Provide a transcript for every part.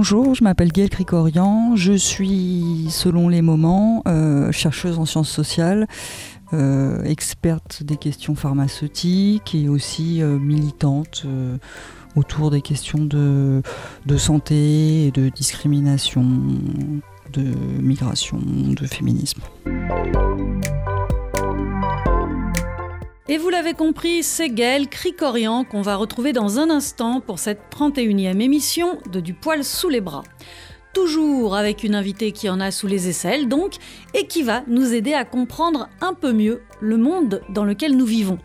bonjour, je m'appelle Gaëlle Cricorian, je suis, selon les moments, euh, chercheuse en sciences sociales, euh, experte des questions pharmaceutiques et aussi euh, militante autour des questions de, de santé et de discrimination, de migration, de féminisme. Et vous l'avez compris, c'est Gaël Cricorian qu'on va retrouver dans un instant pour cette 31e émission de Du poil sous les bras. Toujours avec une invitée qui en a sous les aisselles donc, et qui va nous aider à comprendre un peu mieux le monde dans lequel nous vivons.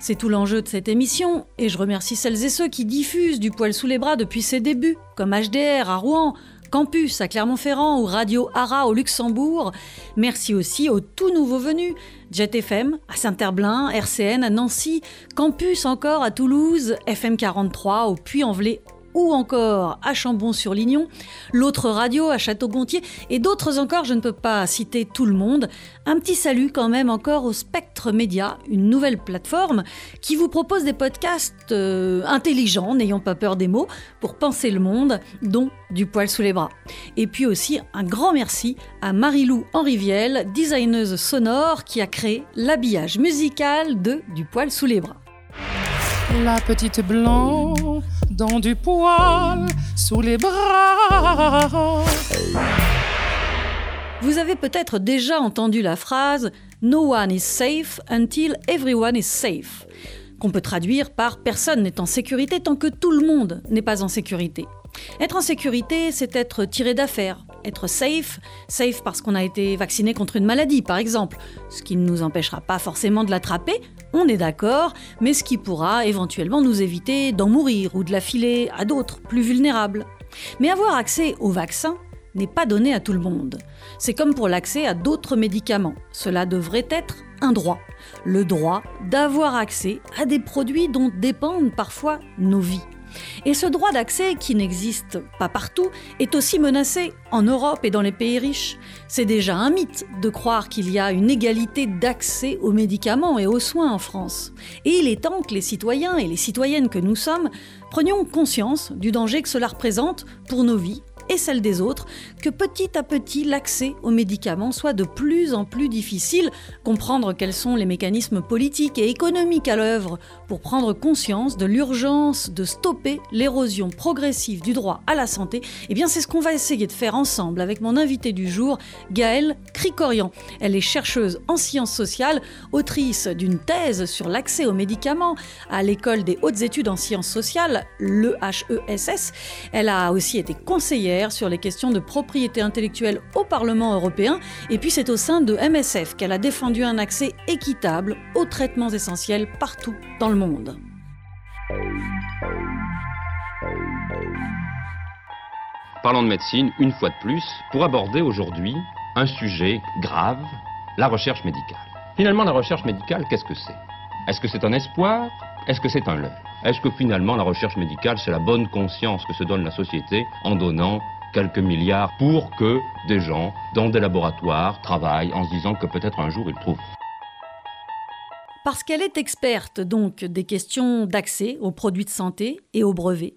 C'est tout l'enjeu de cette émission, et je remercie celles et ceux qui diffusent du poil sous les bras depuis ses débuts, comme HDR à Rouen, Campus à Clermont-Ferrand ou Radio Ara au Luxembourg. Merci aussi aux tout nouveaux venus, Jet FM à Saint-Herblain, RCN à Nancy, Campus encore à Toulouse, FM 43 au Puy-en-Velay ou encore à Chambon-sur-Lignon, l'autre radio à Château-Gontier et d'autres encore, je ne peux pas citer tout le monde. Un petit salut quand même encore au Spectre Média, une nouvelle plateforme qui vous propose des podcasts euh, intelligents, n'ayons pas peur des mots, pour penser le monde, dont du poil sous les bras. Et puis aussi un grand merci à Marilou Henrivielle, designeuse sonore qui a créé l'habillage musical de Du poil sous les bras. La petite blanc dans du poil sous les bras. Vous avez peut-être déjà entendu la phrase No one is safe until everyone is safe, qu'on peut traduire par Personne n'est en sécurité tant que tout le monde n'est pas en sécurité. Être en sécurité, c'est être tiré d'affaire, être safe, safe parce qu'on a été vacciné contre une maladie par exemple, ce qui ne nous empêchera pas forcément de l'attraper, on est d'accord, mais ce qui pourra éventuellement nous éviter d'en mourir ou de la filer à d'autres plus vulnérables. Mais avoir accès au vaccin n'est pas donné à tout le monde. C'est comme pour l'accès à d'autres médicaments. Cela devrait être un droit. Le droit d'avoir accès à des produits dont dépendent parfois nos vies. Et ce droit d'accès, qui n'existe pas partout, est aussi menacé en Europe et dans les pays riches. C'est déjà un mythe de croire qu'il y a une égalité d'accès aux médicaments et aux soins en France. Et il est temps que les citoyens et les citoyennes que nous sommes prenions conscience du danger que cela représente pour nos vies et celle des autres, que petit à petit l'accès aux médicaments soit de plus en plus difficile, comprendre quels sont les mécanismes politiques et économiques à l'œuvre pour prendre conscience de l'urgence de stopper l'érosion progressive du droit à la santé, eh bien c'est ce qu'on va essayer de faire ensemble avec mon invité du jour, Gaëlle Cricorian. Elle est chercheuse en sciences sociales, autrice d'une thèse sur l'accès aux médicaments à l'école des hautes études en sciences sociales, l'EHESS. Elle a aussi été conseillère sur les questions de propriété intellectuelle au Parlement européen. Et puis c'est au sein de MSF qu'elle a défendu un accès équitable aux traitements essentiels partout dans le monde. Parlons de médecine une fois de plus pour aborder aujourd'hui un sujet grave, la recherche médicale. Finalement, la recherche médicale, qu'est-ce que c'est? Est-ce que c'est un espoir? Est-ce que c'est un leurre? Est-ce que finalement la recherche médicale, c'est la bonne conscience que se donne la société en donnant quelques milliards pour que des gens dans des laboratoires travaillent en se disant que peut-être un jour ils trouvent? Parce qu'elle est experte donc des questions d'accès aux produits de santé et aux brevets.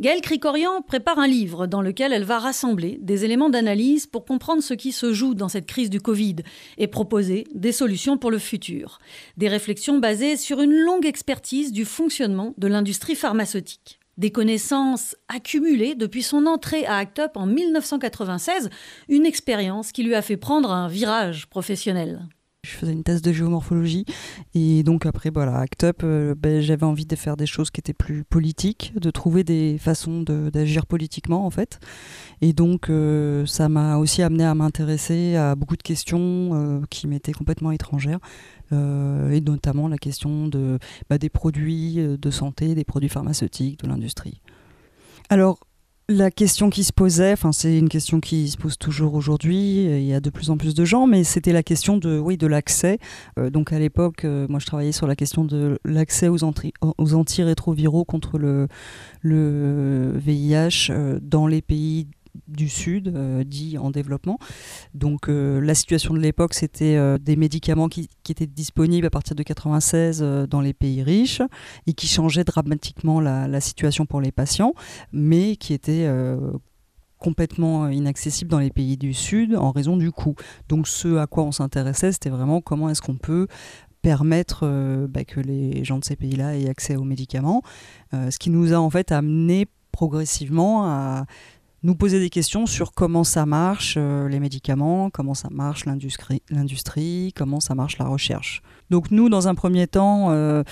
Gaëlle Cricorian prépare un livre dans lequel elle va rassembler des éléments d'analyse pour comprendre ce qui se joue dans cette crise du Covid et proposer des solutions pour le futur. Des réflexions basées sur une longue expertise du fonctionnement de l'industrie pharmaceutique. Des connaissances accumulées depuis son entrée à ACT UP en 1996, une expérience qui lui a fait prendre un virage professionnel. Je faisais une thèse de géomorphologie et donc après voilà Act Up, euh, ben, j'avais envie de faire des choses qui étaient plus politiques, de trouver des façons d'agir politiquement en fait. Et donc euh, ça m'a aussi amené à m'intéresser à beaucoup de questions euh, qui m'étaient complètement étrangères et notamment la question de, bah, des produits de santé, des produits pharmaceutiques, de l'industrie. Alors la question qui se posait, enfin c'est une question qui se pose toujours aujourd'hui, il y a de plus en plus de gens, mais c'était la question de, oui, de l'accès. Euh, donc à l'époque, euh, moi je travaillais sur la question de l'accès aux, aux antirétroviraux contre le, VIH euh, dans les pays du Sud, euh, dit en développement. Donc euh, la situation de l'époque, c'était euh, des médicaments qui, étaient disponibles à partir de 96 dans les pays riches et qui changeaient dramatiquement la, situation pour les patients, mais qui étaient complètement inaccessible dans les pays du Sud en raison du coût. Donc ce à quoi on s'intéressait, c'était vraiment comment est-ce qu'on peut permettre bah, que les gens de ces pays-là aient accès aux médicaments. ce qui nous a en fait amené progressivement à nous poser des questions sur comment ça marche euh, les médicaments, comment ça marche l'industrie, comment ça marche la recherche. Donc nous, dans un premier temps, euh,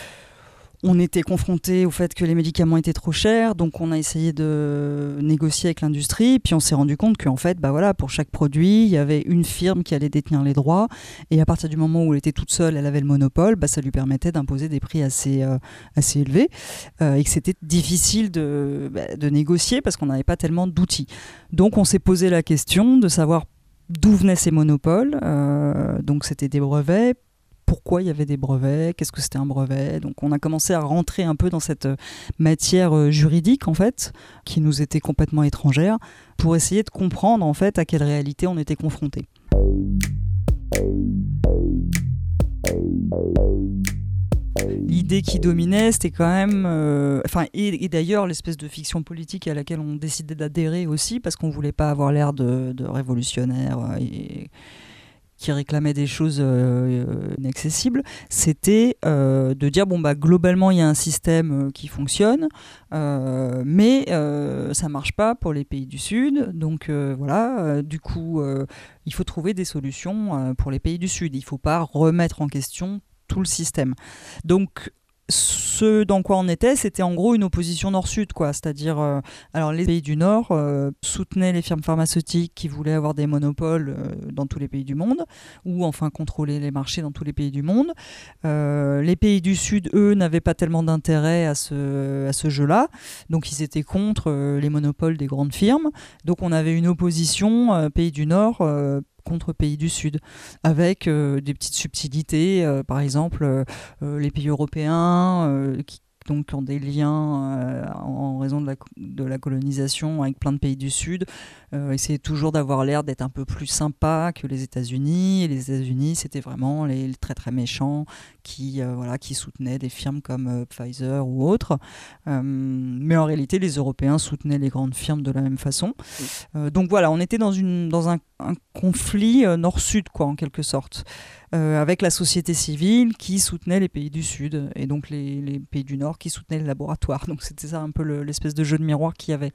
on était confronté au fait que les médicaments étaient trop chers, donc on a essayé de négocier avec l'industrie, puis on s'est rendu compte qu'en fait, bah voilà, pour chaque produit, il y avait une firme qui allait détenir les droits, et à partir du moment où elle était toute seule, elle avait le monopole, bah ça lui permettait d'imposer des prix assez, euh, assez élevés, euh, et que c'était difficile de, bah, de négocier parce qu'on n'avait pas tellement d'outils. Donc on s'est posé la question de savoir d'où venaient ces monopoles, euh, donc c'était des brevets, pourquoi il y avait des brevets, qu'est-ce que c'était un brevet. Donc on a commencé à rentrer un peu dans cette euh, matière euh, juridique en fait, qui nous était complètement étrangère, pour essayer de comprendre en fait à quelle réalité on était confronté. L'idée qui dominait, c'était quand même, euh, enfin, et, d'ailleurs l'espèce de fiction politique à laquelle on décidait d'adhérer aussi, parce qu'on voulait pas avoir l'air de, révolutionnaire qui réclamait des choses euh, inaccessibles, c'était euh, de dire bon bah globalement il y a un système euh, qui fonctionne, mais ça marche pas pour les pays du Sud, donc voilà, du coup il faut trouver des solutions pour les pays du Sud. Il faut pas remettre en question tout le système. Donc ce dans quoi on était, c'était en gros une opposition nord-sud, quoi. C'est-à-dire, euh, alors les pays du Nord euh, soutenaient les firmes pharmaceutiques qui voulaient avoir des monopoles euh, dans tous les pays du monde, ou enfin contrôler les marchés dans tous les pays du monde. les pays du Sud, eux, n'avaient pas tellement d'intérêt à ce, à ce jeu-là, donc ils étaient contre les monopoles des grandes firmes. Donc on avait une opposition pays du Nord contre pays du Sud, avec euh, des petites subtilités, euh, par exemple euh, les pays européens qui donc ont des liens en raison de la, de la, colonisation avec plein de pays du Sud, euh, essayer toujours d'avoir l'air d'être un peu plus sympa que les États-Unis. Et les États-Unis, c'était vraiment les, très très méchants qui, euh, voilà, qui soutenaient des firmes comme Pfizer ou autres. mais en réalité, les Européens soutenaient les grandes firmes de la même façon. donc voilà, on était dans, une, dans un, un conflit nord-sud, quoi, en quelque sorte. Euh, avec la société civile qui soutenait les pays du Sud et donc les, pays du Nord qui soutenaient les laboratoires. Donc c'était ça un peu l'espèce de jeu de miroir qu'il y avait.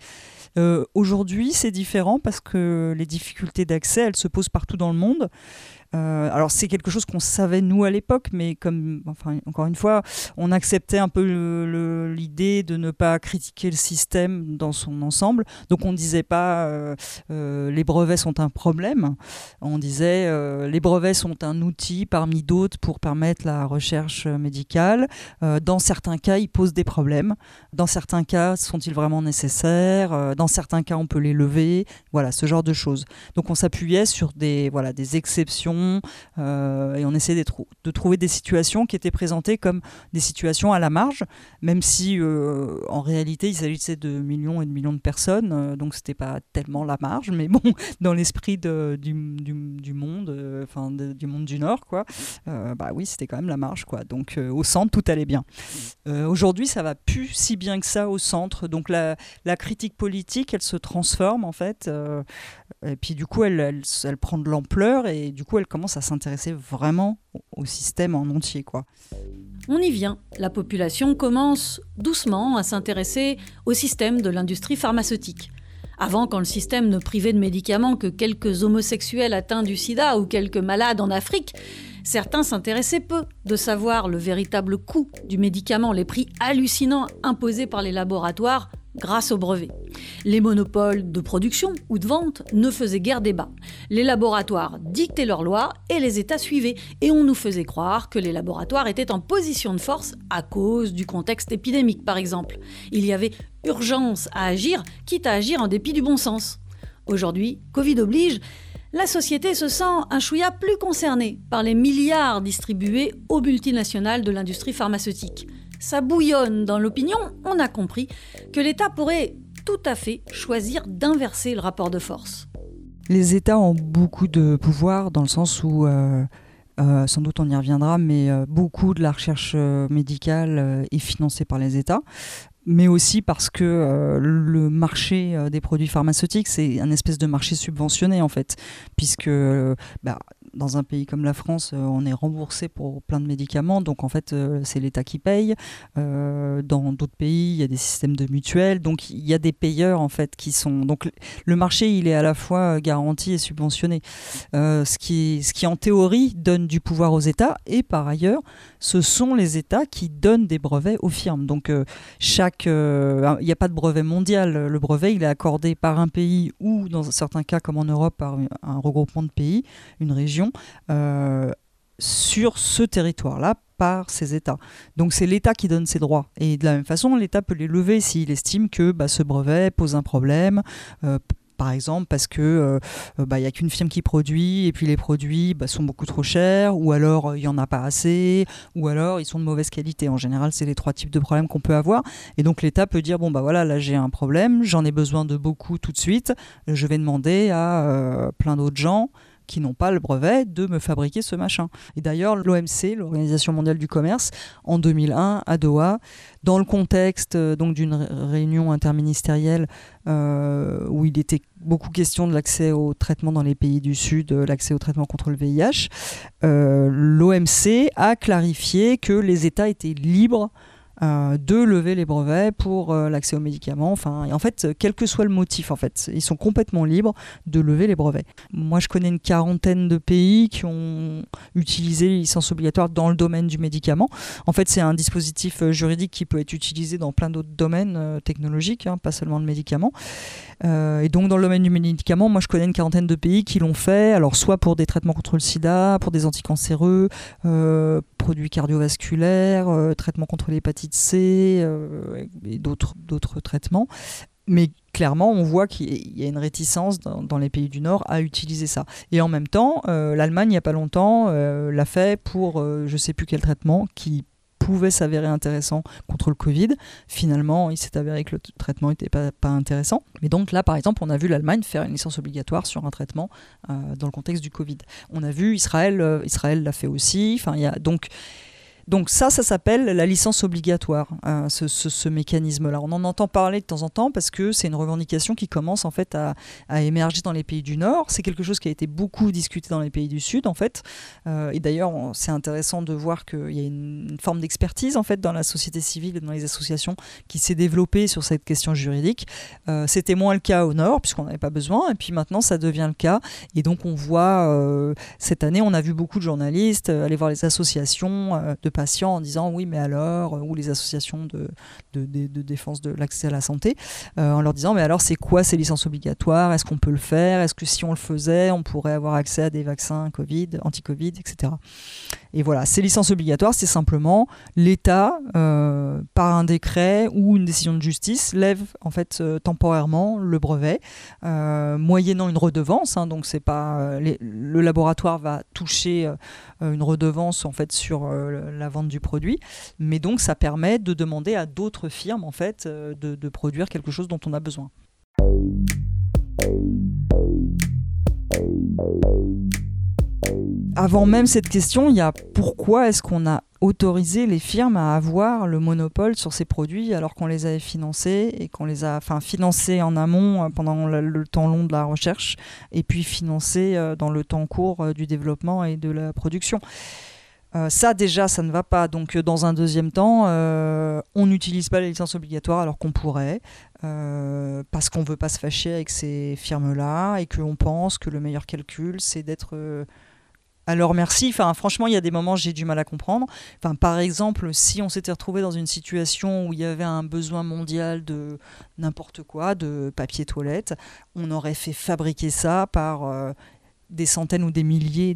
Euh, aujourd'hui, c'est différent parce que les difficultés d'accès, elles se posent partout dans le monde. Euh, alors c'est quelque chose qu'on savait nous à l'époque, mais comme, encore une fois, on acceptait un peu l'idée de ne pas critiquer le système dans son ensemble. Donc on ne disait pas euh, euh, les brevets sont un problème, on disait les brevets sont un outil parmi d'autres pour permettre la recherche médicale. dans certains cas, ils posent des problèmes. Dans certains cas, sont-ils vraiment nécessaires? Dans certains cas, on peut les lever. Voilà, ce genre de choses. Donc on s'appuyait sur des, voilà, des exceptions euh, et on essayait de, trouver des situations qui étaient présentées comme des situations à la marge, même si euh, en réalité il s'agissait de millions et de millions de personnes, euh, donc c'était pas tellement la marge, mais bon, dans l'esprit du, monde, enfin du monde du Nord, quoi, bah oui, c'était quand même la marge, quoi. Donc au centre, tout allait bien. Aujourd'hui, ça va plus si bien que ça au centre, donc la, critique politique, elle se transforme en fait, et puis du coup, elle, elle, elle prend de l'ampleur et du coup, elle commence à s'intéresser vraiment au système en entier. Quoi. On y vient. La population commence doucement à s'intéresser au système de l'industrie pharmaceutique. Avant, quand le système ne privait de médicaments que quelques homosexuels atteints du sida ou quelques malades en Afrique, certains s'intéressaient peu de savoir le véritable coût du médicament, les prix hallucinants imposés par les laboratoires grâce aux brevets. Les monopoles de production ou de vente ne faisaient guère débat. Les laboratoires dictaient leurs lois et les États suivaient, et on nous faisait croire que les laboratoires étaient en position de force à cause du contexte épidémique, par exemple. Il y avait urgence à agir, quitte à agir en dépit du bon sens. Aujourd'hui, Covid oblige, la société se sent un chouïa plus concernée par les milliards distribués aux multinationales de l'industrie pharmaceutique ça bouillonne dans l'opinion, on a compris que l'État pourrait tout à fait choisir d'inverser le rapport de force. Les États ont beaucoup de pouvoir dans le sens où, euh, euh, sans doute on y reviendra, mais euh, beaucoup de la recherche médicale est financée par les États. mais aussi parce que le marché des produits pharmaceutiques, c'est un espèce de marché subventionné en fait, puisque bah, dans un pays comme la France, on est remboursé pour plein de médicaments, donc en fait c'est l'État qui paye. dans d'autres pays, il y a des systèmes de mutuelles, donc il y a des payeurs en fait qui sont. Donc le marché, il est à la fois garanti et subventionné, ce qui, ce qui en théorie donne du pouvoir aux États, et par ailleurs, ce sont les États qui donnent des brevets aux firmes. Donc chaque euh, il n'y a pas de brevet mondial. Le brevet, il est accordé par un pays ou, dans certains cas, comme en Europe, par un regroupement de pays, une région, euh, sur ce territoire-là par ces États. Donc c'est l'État qui donne ses droits. Et de la même façon, l'État peut les lever s'il estime que bah, ce brevet pose un problème. Euh, par exemple parce que euh, bah, il n'y a qu'une firme qui produit et puis les produits bah, sont beaucoup trop chers ou alors il n'y en a pas assez ou alors ils sont de mauvaise qualité. En général, c'est les trois types de problèmes qu'on peut avoir et donc l'État peut dire bon bah voilà là j'ai un problème, j'en ai besoin de beaucoup tout de suite, je vais demander à plein d'autres gens qui n'ont pas le brevet de me fabriquer ce machin. Et d'ailleurs, l'OMC, l'Organisation mondiale du commerce, en 2001 à Doha, dans le contexte euh, donc d'une réunion interministérielle euh, où il était beaucoup question de l'accès au traitement dans les pays du Sud, euh, l'accès au traitement contre le VIH, l'OMC a clarifié que les États étaient libres euh, de lever les brevets pour euh, l'accès aux médicaments. Enfin, en fait, quel que soit le motif, en fait, ils sont complètement libres de lever les brevets. Moi, je connais une quarantaine de pays qui ont utilisé les licences obligatoires dans le domaine du médicament. En fait, c'est un dispositif euh, juridique qui peut être utilisé dans plein d'autres domaines technologiques, hein, pas seulement le médicament. et donc, dans le domaine du médicament, moi, je connais une quarantaine de pays qui l'ont fait. Alors, soit pour des traitements contre le SIDA, pour des anticancéreux, produits cardiovasculaires, traitements contre l'hépatite C euh, et d'autres traitements. Mais clairement, on voit qu'il y a une réticence dans, les pays du Nord à utiliser ça. Et en même temps, euh, l'Allemagne, il n'y a pas longtemps, euh, l'a fait pour je ne sais plus quel traitement qui pouvait s'avérer intéressant contre le Covid. Finalement, il s'est avéré que le traitement n'était pas, pas, intéressant. Mais donc là, par exemple, on a vu l'Allemagne faire une licence obligatoire sur un traitement dans le contexte du Covid. On a vu Israël, Israël l'a fait aussi. Enfin, il y a donc donc ça, ça s'appelle la licence obligatoire, hein, ce, mécanisme-là. On en entend parler de temps en temps parce que c'est une revendication qui commence en fait à, émerger dans les pays du Nord. C'est quelque chose qui a été beaucoup discuté dans les pays du Sud en fait. Euh, et d'ailleurs, c'est intéressant de voir qu'il y a une, forme d'expertise en fait dans la société civile et dans les associations qui s'est développée sur cette question juridique. Euh, c'était moins le cas au Nord puisqu'on n'avait pas besoin. Et puis maintenant, ça devient le cas. Et donc on voit euh, cette année, on a vu beaucoup de journalistes aller voir les associations de patients en disant oui mais alors, ou les associations de, défense de l'accès à la santé, euh, en leur disant mais alors c'est quoi ces licences obligatoires? Est-ce qu'on peut le faire? Est-ce que si on le faisait, on pourrait avoir accès à des vaccins Covid, anti-Covid, etc. Et voilà, ces licences obligatoires, c'est simplement l'État, euh, par un décret ou une décision de justice, lève en fait euh, temporairement le brevet, moyennant une redevance. Hein, donc c'est pas le laboratoire va toucher une redevance en fait sur la la vente du produit. Mais donc, ça permet de demander à d'autres firmes, en fait, euh, de, produire quelque chose dont on a besoin. Avant même cette question, il y a pourquoi est-ce qu'on a autorisé les firmes à avoir le monopole sur ces produits alors qu'on les avait financés et qu'on les a financés en amont euh, pendant le, temps long de la recherche et puis financés euh, dans le temps court du développement et de la production? Euh, ça déjà, ça ne va pas. Donc euh, dans un deuxième temps, euh, on n'utilise pas les licences obligatoires alors qu'on pourrait, parce qu'on ne veut pas se fâcher avec ces firmes-là et qu'on pense que le meilleur calcul, c'est d'être leur merci. Enfin, franchement, il y a des moments j'ai du mal à comprendre. Enfin, par exemple, si on s'était retrouvé dans une situation où il y avait un besoin mondial de n'importe quoi, de papier toilette, on aurait fait fabriquer ça par des centaines ou des milliers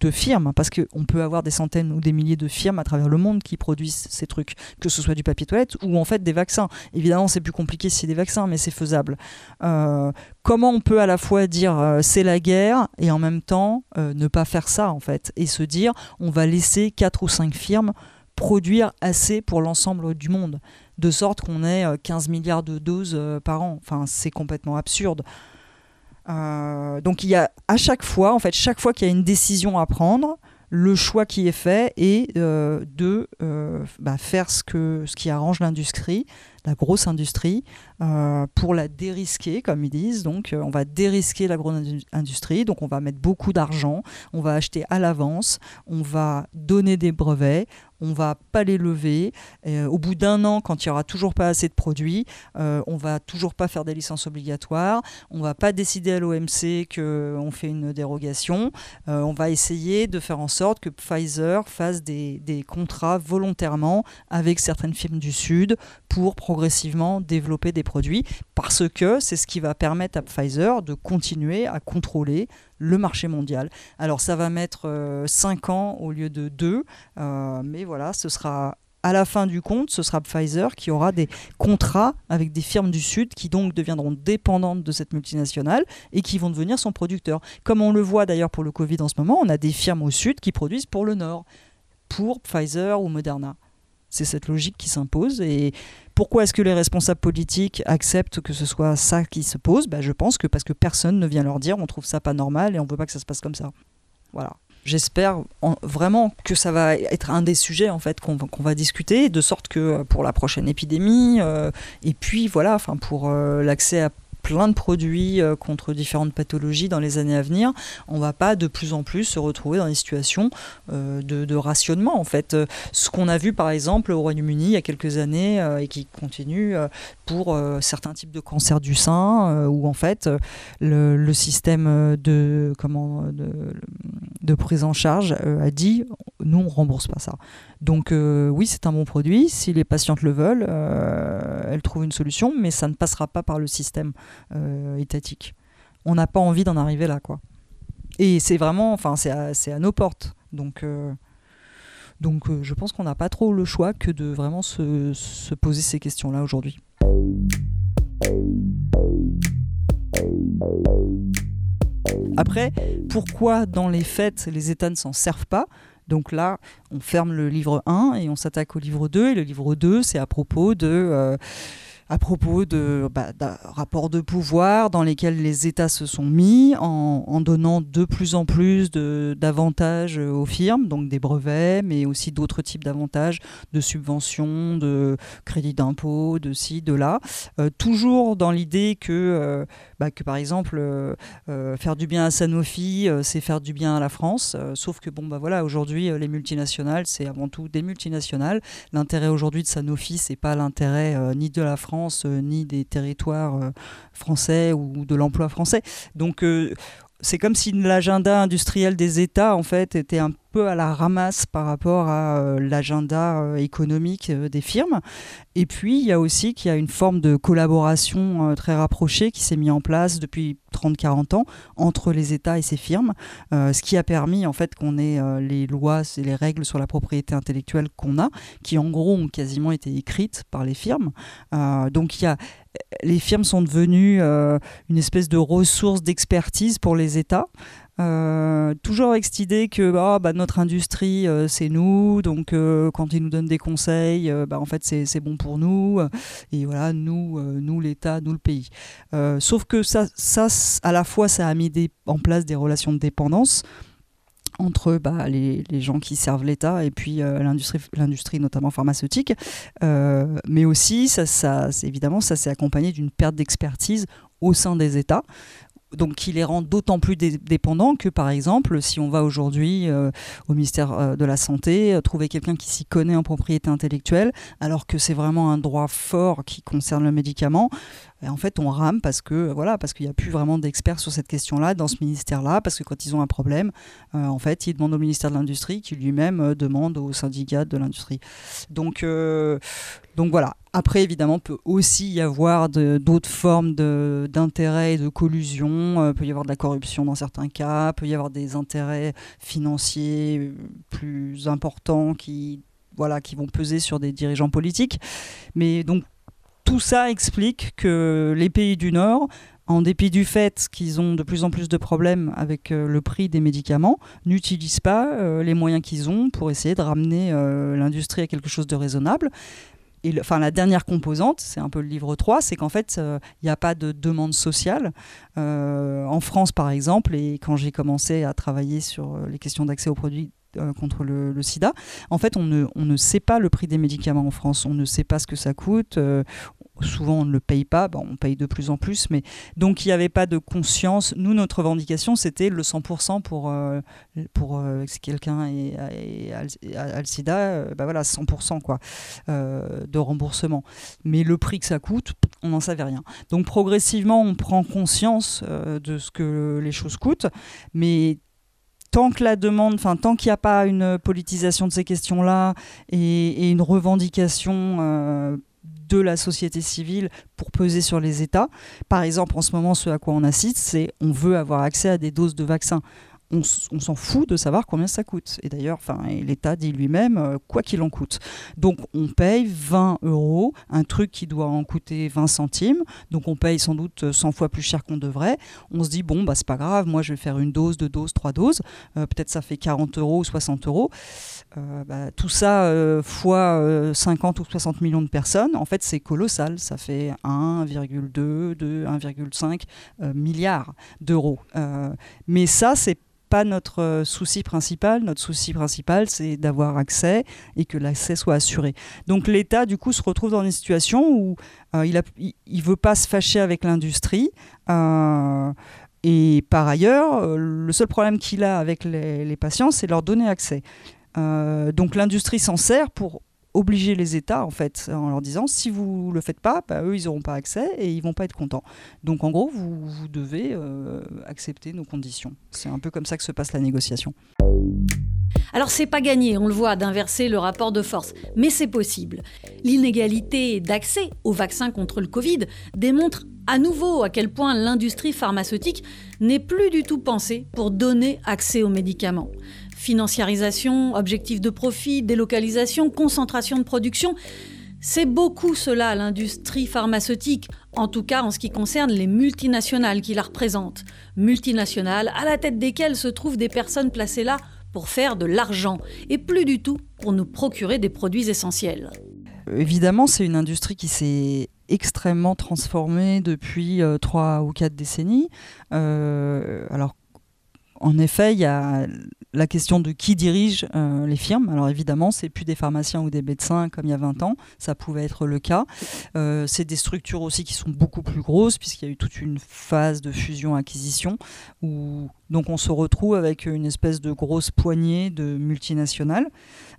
de firmes, parce qu'on peut avoir des centaines ou des milliers de firmes à travers le monde qui produisent ces trucs, que ce soit du papier toilette ou en fait des vaccins. Évidemment, c'est plus compliqué si c'est des vaccins, mais c'est faisable. Euh, comment on peut à la fois dire euh, c'est la guerre et en même temps euh, ne pas faire ça en fait, et se dire on va laisser quatre ou cinq firmes produire assez pour l'ensemble du monde, de sorte qu'on ait 15 milliards de doses par an. Enfin, c'est complètement absurde. Euh, donc il y a à chaque fois, en fait, chaque fois qu'il y a une décision à prendre, le choix qui est fait est euh, de euh, bah, faire ce, qui arrange l'industrie, la grosse industrie, euh, pour la dérisquer, comme ils disent. Donc, on va dérisquer la grosse industrie. Donc, on va mettre beaucoup d'argent, on va acheter à l'avance, on va donner des brevets, on va pas les lever. au bout d'un an, quand il y aura toujours pas assez de produits, on va toujours pas faire des licences obligatoires. On va pas décider à l'OMC qu'on fait une dérogation. on va essayer de faire en sorte que Pfizer fasse des, contrats volontairement avec certaines firmes du Sud pour progressivement développer des produits, parce que c'est ce qui va permettre à Pfizer de continuer à contrôler le marché mondial. Alors ça va mettre 5 euh, ans au lieu de 2, euh, mais voilà, ce sera à la fin du compte, ce sera Pfizer qui aura des contrats avec des firmes du Sud qui donc deviendront dépendantes de cette multinationale et qui vont devenir son producteur. Comme on le voit d'ailleurs pour le Covid en ce moment, on a des firmes au Sud qui produisent pour le Nord, pour Pfizer ou Moderna. C'est cette logique qui s'impose. Et pourquoi est-ce que les responsables politiques acceptent que ce soit ça qui se pose bah, Je pense que parce que personne ne vient leur dire on trouve ça pas normal et on veut pas que ça se passe comme ça. Voilà j'espère vraiment que ça va être un des sujets en fait qu'on va discuter, de sorte que euh, pour la prochaine épidémie, euh, et puis voilà, enfin pour euh, l'accès à plein de produits euh, contre différentes pathologies dans les années à venir, on va pas de plus en plus se retrouver dans des situations euh, de, rationnement. En fait, euh, ce qu'on a vu par exemple au Royaume-Uni il y a quelques années et qui continue pour certains types de cancers du sein, où en fait le, système de comment de prise en charge a dit nous on rembourse pas ça. Donc euh, oui, c'est un bon produit. Si les patientes le veulent, euh, elles trouvent une solution, mais ça ne passera pas par le système euh, étatique. On n'a pas envie d'en arriver là. Et c'est vraiment, enfin, c'est à, nos portes. Donc, je pense qu'on n'a pas trop le choix que de vraiment se, se poser ces questions-là aujourd'hui. Après, pourquoi dans les faits les États ne s'en servent pas? Donc là, on ferme le livre 1 et on s'attaque au livre 2. Et le livre 2, c'est à propos de... À propos de, bah, rapports de pouvoir dans lesquels les États se sont mis en, donnant de plus en plus d'avantages aux firmes, donc des brevets, mais aussi d'autres types d'avantages, de subventions, de crédits d'impôt, de ci, de là. Euh, toujours dans l'idée que, euh, bah, que, par exemple, euh, faire du bien à Sanofi, c'est faire du bien à la France. sauf que, bon, bah voilà, aujourd'hui, les multinationales, c'est avant tout des multinationales. L'intérêt aujourd'hui de Sanofi, c'est pas l'intérêt ni de la France, euh, ni des territoires euh, français ou de l'emploi français. Donc euh, c'est comme si l'agenda industriel des États en fait était un peu à la ramasse par rapport à l'agenda économique des firmes. Et puis il y a aussi qu'il y a une forme de collaboration très rapprochée qui s'est mise en place depuis 30-40 ans entre les États et ces firmes, ce qui a permis en fait qu'on ait les lois et les règles sur la propriété intellectuelle qu'on a, qui en gros ont quasiment été écrites par les firmes. donc il y a les firmes sont devenues euh, une espèce de ressource d'expertise pour les États. Euh, toujours avec cette idée que ah, bah, notre industrie euh, c'est nous. Donc quand ils nous donnent des conseils bah, en fait c'est bon pour nous. Et voilà nous nous l'État nous le pays. Sauf que ça à la fois ça a mis en place des relations de dépendance entre bah, les, gens qui servent l'État et puis euh, l'industrie, l'industrie notamment pharmaceutique. Euh, mais aussi, ça, ça, évidemment, ça s'est accompagné d'une perte d'expertise au sein des États donc qui les rend d'autant plus dépendants que par exemple si on va aujourd'hui euh, au ministère de la santé trouver quelqu'un qui s'y connaît en propriété intellectuelle alors que c'est vraiment un droit fort qui concerne le médicament en fait, on rame parce que voilà, parce qu'il n'y a plus vraiment d'experts sur cette question-là dans ce ministère-là, parce que quand ils ont un problème, euh, en fait, ils demandent au ministère de l'Industrie, qui lui-même euh, demande au syndicat de l'industrie. Donc, euh, donc voilà. Après, évidemment, peut aussi y avoir d'autres formes d'intérêts et de collusion. Il peut y avoir de la corruption dans certains cas. Peut y avoir des intérêts financiers plus importants qui voilà, qui vont peser sur des dirigeants politiques. Mais donc tout ça explique que les pays du Nord, en dépit du fait qu'ils ont de plus en plus de problèmes avec euh, le prix des médicaments, n'utilisent pas euh, les moyens qu'ils ont pour essayer de ramener euh, l'industrie à quelque chose de raisonnable. La dernière composante, c'est un peu le livre 3, c'est qu'en fait, il n'y a pas de demande sociale. en France, par exemple, et quand j'ai commencé à travailler sur les questions d'accès aux produits contre le, sida. En fait, on ne sait pas le prix des médicaments en France, on ne sait pas ce que ça coûte, souvent on ne le paye pas, on paye de plus en plus, mais donc il n'y avait pas de conscience. Nous, notre revendication, c'était le 100% pour, euh, pour euh, si quelqu'un a le sida, euh, bah voilà, 100% quoi, de remboursement. Mais le prix que ça coûte, on n'en savait rien. Donc progressivement, on prend conscience de ce que les choses coûtent, mais tant que la demande, enfin tant qu'il n'y a pas une politisation de ces questions-là et, une revendication de la société civile pour peser sur les États. Par exemple, en ce moment, ce à quoi on assiste, c'est on veut avoir accès à des doses de vaccins on, s'en fout de savoir combien ça coûte. Et d'ailleurs, l'État dit lui-même, euh, quoi qu'il en coûte. Donc on paye 20 euros, un truc qui doit en coûter 20 centimes, donc on paye sans doute 100 fois plus cher qu'on devrait. On se dit, bon, bah, c'est pas grave, moi je vais faire une dose, deux doses, trois doses, euh, peut-être ça fait 40 euros ou 60 euros. Euh, bah, tout ça fois 50 ou 60 millions de personnes, en fait c'est colossal, ça fait 1,2, 1,5 milliards d'euros. mais ça, c'est pas notre euh, souci principal. Notre souci principal, c'est d'avoir accès et que l'accès soit assuré. Donc l'État, du coup, se retrouve dans une situation où euh, il ne veut pas se fâcher avec l'industrie. Euh, et par ailleurs, le seul problème qu'il a avec les, les patients, c'est leur donner accès. Donc l'industrie s'en sert pour obliger les États, en fait, en leur disant si vous le faites pas, bah, eux, ils n'auront pas accès et ils vont pas être contents. Donc, en gros, vous, vous devez euh, accepter nos conditions. C'est un peu comme ça que se passe la négociation. Alors c'est pas gagné, on le voit, d'inverser le rapport de force, mais c'est possible. L'inégalité d'accès au vaccin contre le Covid démontre à nouveau à quel point l'industrie pharmaceutique n'est plus du tout pensée pour donner accès aux médicaments. Financiarisation, objectifs de profit, délocalisation, concentration de production. C'est beaucoup cela l'industrie pharmaceutique, en tout cas en ce qui concerne les multinationales qui la représentent. Multinationales à la tête desquelles se trouvent des personnes placées là pour faire de l'argent et plus du tout pour nous procurer des produits essentiels. Évidemment, c'est une industrie qui s'est extrêmement transformée depuis euh, trois ou quatre décennies. Euh, alors en effet, il y a la question de qui dirige euh, les firmes. Alors évidemment, c'est plus des pharmaciens ou des médecins comme il y a 20 ans, ça pouvait être le cas. Euh, c'est des structures aussi qui sont beaucoup plus grosses puisqu'il y a eu toute une phase de fusion-acquisition où donc on se retrouve avec une espèce de grosse poignée de multinationales.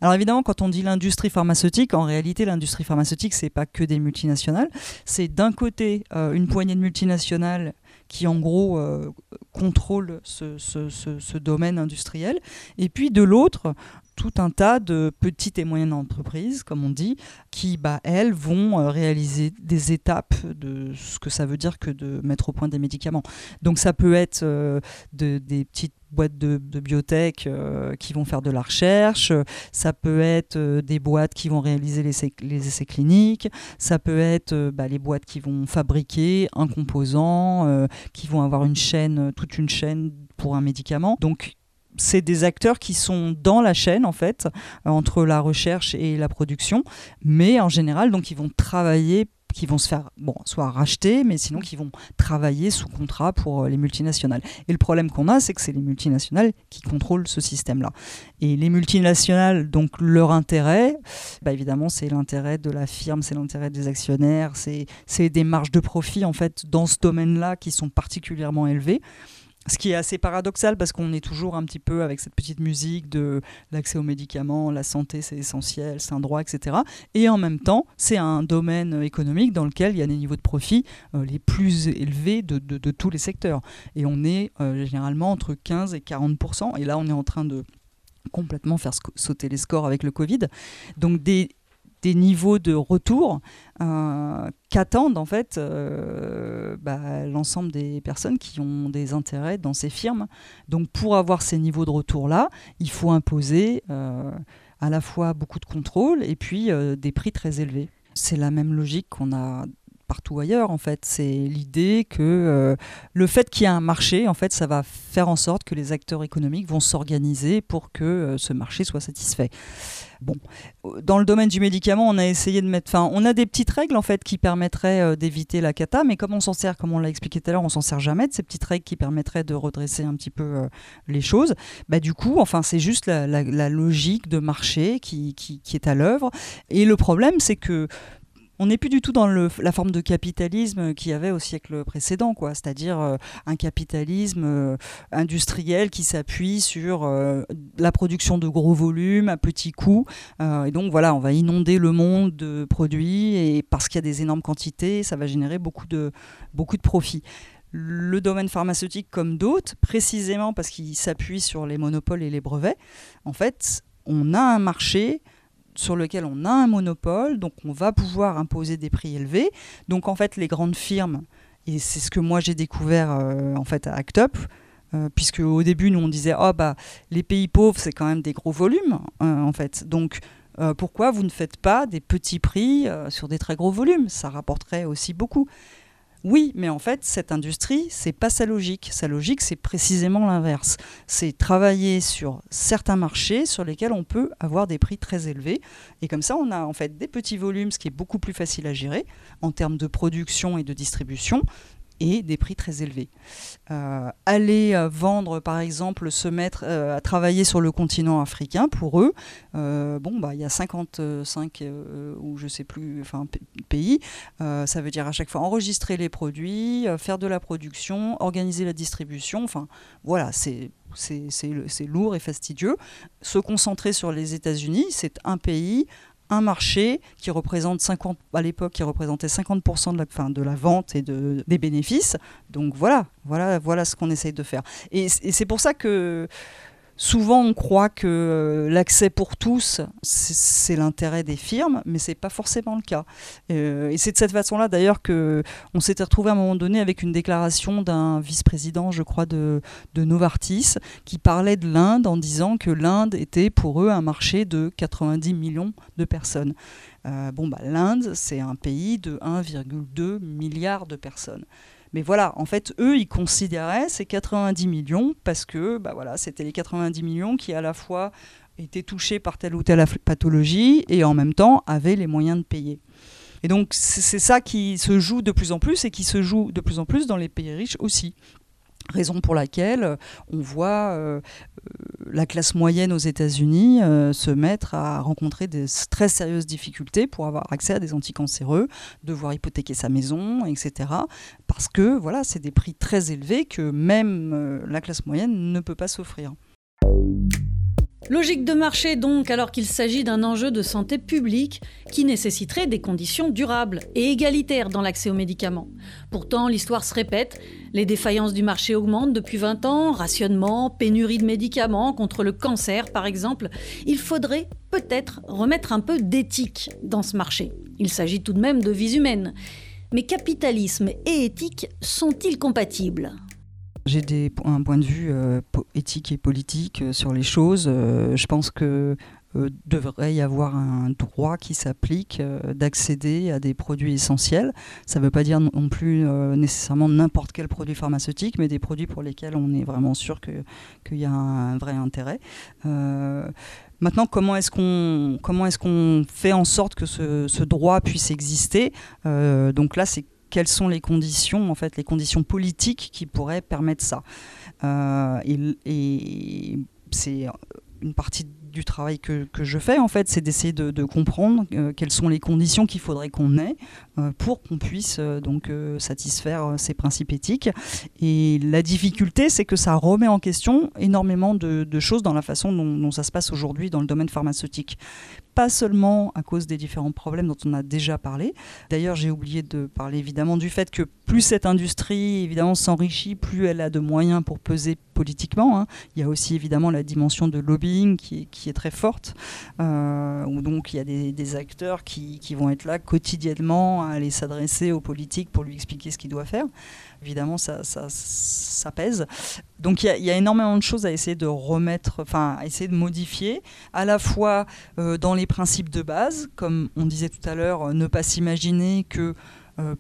Alors évidemment, quand on dit l'industrie pharmaceutique, en réalité, l'industrie pharmaceutique, c'est pas que des multinationales. C'est d'un côté euh, une poignée de multinationales qui en gros euh, contrôle ce, domaine industriel, et puis de l'autre, tout un tas de petites et moyennes entreprises, comme on dit, qui, bah, elles, vont euh, réaliser des étapes de ce que ça veut dire que de mettre au point des médicaments. Donc ça peut être euh, de, des petites boîtes de, biotech euh, qui vont faire de la recherche, ça peut être euh, des boîtes qui vont réaliser les, essais cliniques, ça peut être euh, bah, les boîtes qui vont fabriquer un composant, qui vont avoir une chaîne, toute une chaîne pour un médicament. Donc c'est des acteurs qui sont dans la chaîne en fait entre la recherche et la production, mais en général donc ils vont travailler qui vont se faire, bon, soit racheter, mais sinon qui vont travailler sous contrat pour euh, les multinationales. Et le problème qu'on a, c'est que c'est les multinationales qui contrôlent ce système-là. Et les multinationales, donc leur intérêt, bah évidemment, c'est l'intérêt de la firme, c'est l'intérêt des actionnaires, c'est des marges de profit, en fait, dans ce domaine-là qui sont particulièrement élevées. Ce qui est assez paradoxal parce qu'on est toujours un petit peu avec cette petite musique de l'accès aux médicaments, la santé c'est essentiel, c'est un droit, etc. Et en même temps, c'est un domaine économique dans lequel il y a des niveaux de profit euh, les plus élevés de, tous les secteurs. Et on est euh, généralement entre 15 et 40 Et là, on est en train de complètement faire sauter les scores avec le Covid. Donc des, des niveaux de retour euh, qu'attendent en fait euh, bah, l'ensemble des personnes qui ont des intérêts dans ces firmes. Donc pour avoir ces niveaux de retour-là, il faut imposer euh, à la fois beaucoup de contrôle et puis des prix très élevés. C'est la même logique qu'on a partout ailleurs en fait. C'est l'idée que euh, le fait qu'il y ait un marché, en fait, ça va faire en sorte que les acteurs économiques vont s'organiser pour que euh, ce marché soit satisfait. Bon, dans le domaine du médicament, on a essayé de mettre, enfin, on a des petites règles en fait qui permettraient euh, d'éviter la cata, mais comme on s'en sert, comme on l'a expliqué tout à l'heure, on s'en sert jamais de ces petites règles qui permettraient de redresser un petit peu les choses. Bah du coup, enfin, c'est juste la, logique de marché qui est à l'œuvre. Et le problème, c'est que on n'est plus du tout dans la forme de capitalisme qu'il y avait au siècle précédent, quoi. C'est-à-dire euh, un capitalisme euh, industriel qui s'appuie sur euh, la production de gros volumes à petits coûts. et donc voilà, on va inonder le monde de produits et parce qu'il y a des énormes quantités, ça va générer beaucoup de, beaucoup de profits le domaine pharmaceutique comme d'autres, précisément parce qu'il s'appuie sur les monopoles et les brevets, en fait, on a un marché sur lequel on a un monopole, donc on va pouvoir imposer des prix élevés. Donc en fait, les grandes firmes, et c'est ce que moi j'ai découvert euh, en fait à Act Up, euh, puisque au début nous on disait oh les pays pauvres c'est quand même des gros volumes euh, en fait, donc pourquoi vous ne faites pas des petits prix sur des très gros volumes? Ça rapporterait aussi beaucoup. Oui, mais en fait, cette industrie, c'est pas sa logique. Sa logique, c'est précisément l'inverse. C'est travailler sur certains marchés sur lesquels on peut avoir des prix très élevés. Et comme ça, on a en fait des petits volumes, ce qui est beaucoup plus facile à gérer en termes de production et de distribution et des prix très élevés. Euh, aller euh, vendre, par exemple, se mettre euh, à travailler sur le continent africain, pour eux, bon, bah, il y a 55 ou je sais plus, enfin, pays. ça veut dire à chaque fois enregistrer les produits, faire de la production, organiser la distribution. Enfin, voilà, c'est c'est lourd et fastidieux. Se concentrer sur les États-Unis, c'est un pays, un marché qui représente 50, à l'époque, qui représentait 50% de la, fin, de la vente et de, des bénéfices. Donc voilà, voilà, voilà ce qu'on essaye de faire. et c'est pour ça que Souvent, on croit que euh, l'accès pour tous, c'est l'intérêt des firmes, mais c'est pas forcément le cas. Euh, et c'est de cette façon-là, d'ailleurs, que on s'était retrouvé à un moment donné avec une déclaration d'un vice-président, je crois, de, Novartis, qui parlait de l'Inde en disant que l'Inde était pour eux un marché de 90 millions de personnes. Euh, bon, bah, l'Inde, c'est un pays de 1,2 milliard de personnes. Mais voilà, en fait, eux, ils considéraient ces 90 millions parce que bah voilà, c'était les 90 millions qui à la fois étaient touchés par telle ou telle pathologie et en même temps avaient les moyens de payer. Et donc c'est ça qui se joue de plus en plus et qui se joue de plus en plus dans les pays riches aussi. Raison pour laquelle euh, on voit euh, euh, la classe moyenne aux États-Unis se mettre à rencontrer des très sérieuses difficultés pour avoir accès à des anticancéreux, devoir hypothéquer sa maison, etc. Parce que voilà, c'est des prix très élevés que même la classe moyenne ne peut pas s'offrir. Logique de marché donc, alors qu'il s'agit d'un enjeu de santé publique qui nécessiterait des conditions durables et égalitaires dans l'accès aux médicaments. Pourtant, l'histoire se répète, les défaillances du marché augmentent depuis 20 ans, rationnement, pénurie de médicaments contre le cancer par exemple. Il faudrait peut-être remettre un peu d'éthique dans ce marché. Il s'agit tout de même de vies humaines. Mais capitalisme et éthique sont-ils compatibles? J'ai un point de vue euh, éthique et politique euh, sur les choses. Euh, je pense que devrait y avoir un droit qui s'applique d'accéder à des produits essentiels. Ça ne veut pas dire non plus nécessairement n'importe quel produit pharmaceutique, mais des produits pour lesquels on est vraiment sûr qu'il y a un vrai intérêt. Maintenant, comment est-ce qu'on fait en sorte que ce, ce droit puisse exister? Donc là, c'est quelles sont les conditions, en fait, les conditions politiques qui pourraient permettre ça. Euh, et, c'est une partie du travail que, je fais, en fait, c'est d'essayer de, comprendre euh, quelles sont les conditions qu'il faudrait qu'on ait euh, pour qu'on puisse donc satisfaire ces principes éthiques. Et la difficulté, c'est que ça remet en question énormément de, choses dans la façon dont, dont ça se passe aujourd'hui dans le domaine pharmaceutique pas seulement à cause des différents problèmes dont on a déjà parlé. D'ailleurs, j'ai oublié de parler évidemment du fait que plus cette industrie évidemment s'enrichit, plus elle a de moyens pour peser politiquement. Hein. Il y a aussi évidemment la dimension de lobbying qui est très forte, où donc il y a des, acteurs qui, vont être là quotidiennement à aller s'adresser aux politiques pour lui expliquer ce qu'il doit faire. Évidemment, ça, ça, pèse. Donc il y, a énormément de choses à essayer de remettre, enfin à essayer de modifier, à la fois dans les principes de base, comme on disait tout à l'heure, ne pas s'imaginer que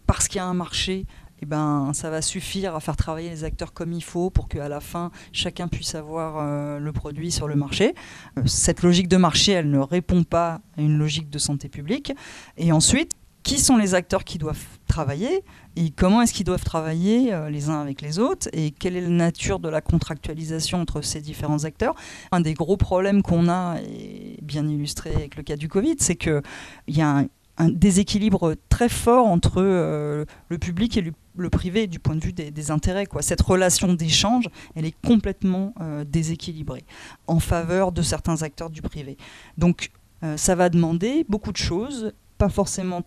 parce qu'il y a un marché, eh ben, ça va suffire à faire travailler les acteurs comme il faut pour qu'à la fin, chacun puisse avoir euh, le produit sur le marché. Euh, cette logique de marché, elle ne répond pas à une logique de santé publique. Et ensuite, qui sont les acteurs qui doivent travailler et comment est-ce qu'ils doivent travailler euh, les uns avec les autres et quelle est la nature de la contractualisation entre ces différents acteurs. Un des gros problèmes qu'on a, et bien illustré avec le cas du Covid, c'est qu'il y a un, déséquilibre très fort entre le public et le privé du point de vue des, intérêts. Cette relation d'échange, elle est complètement euh, déséquilibrée en faveur de certains acteurs du privé. Donc euh, ça va demander beaucoup de choses, pas forcément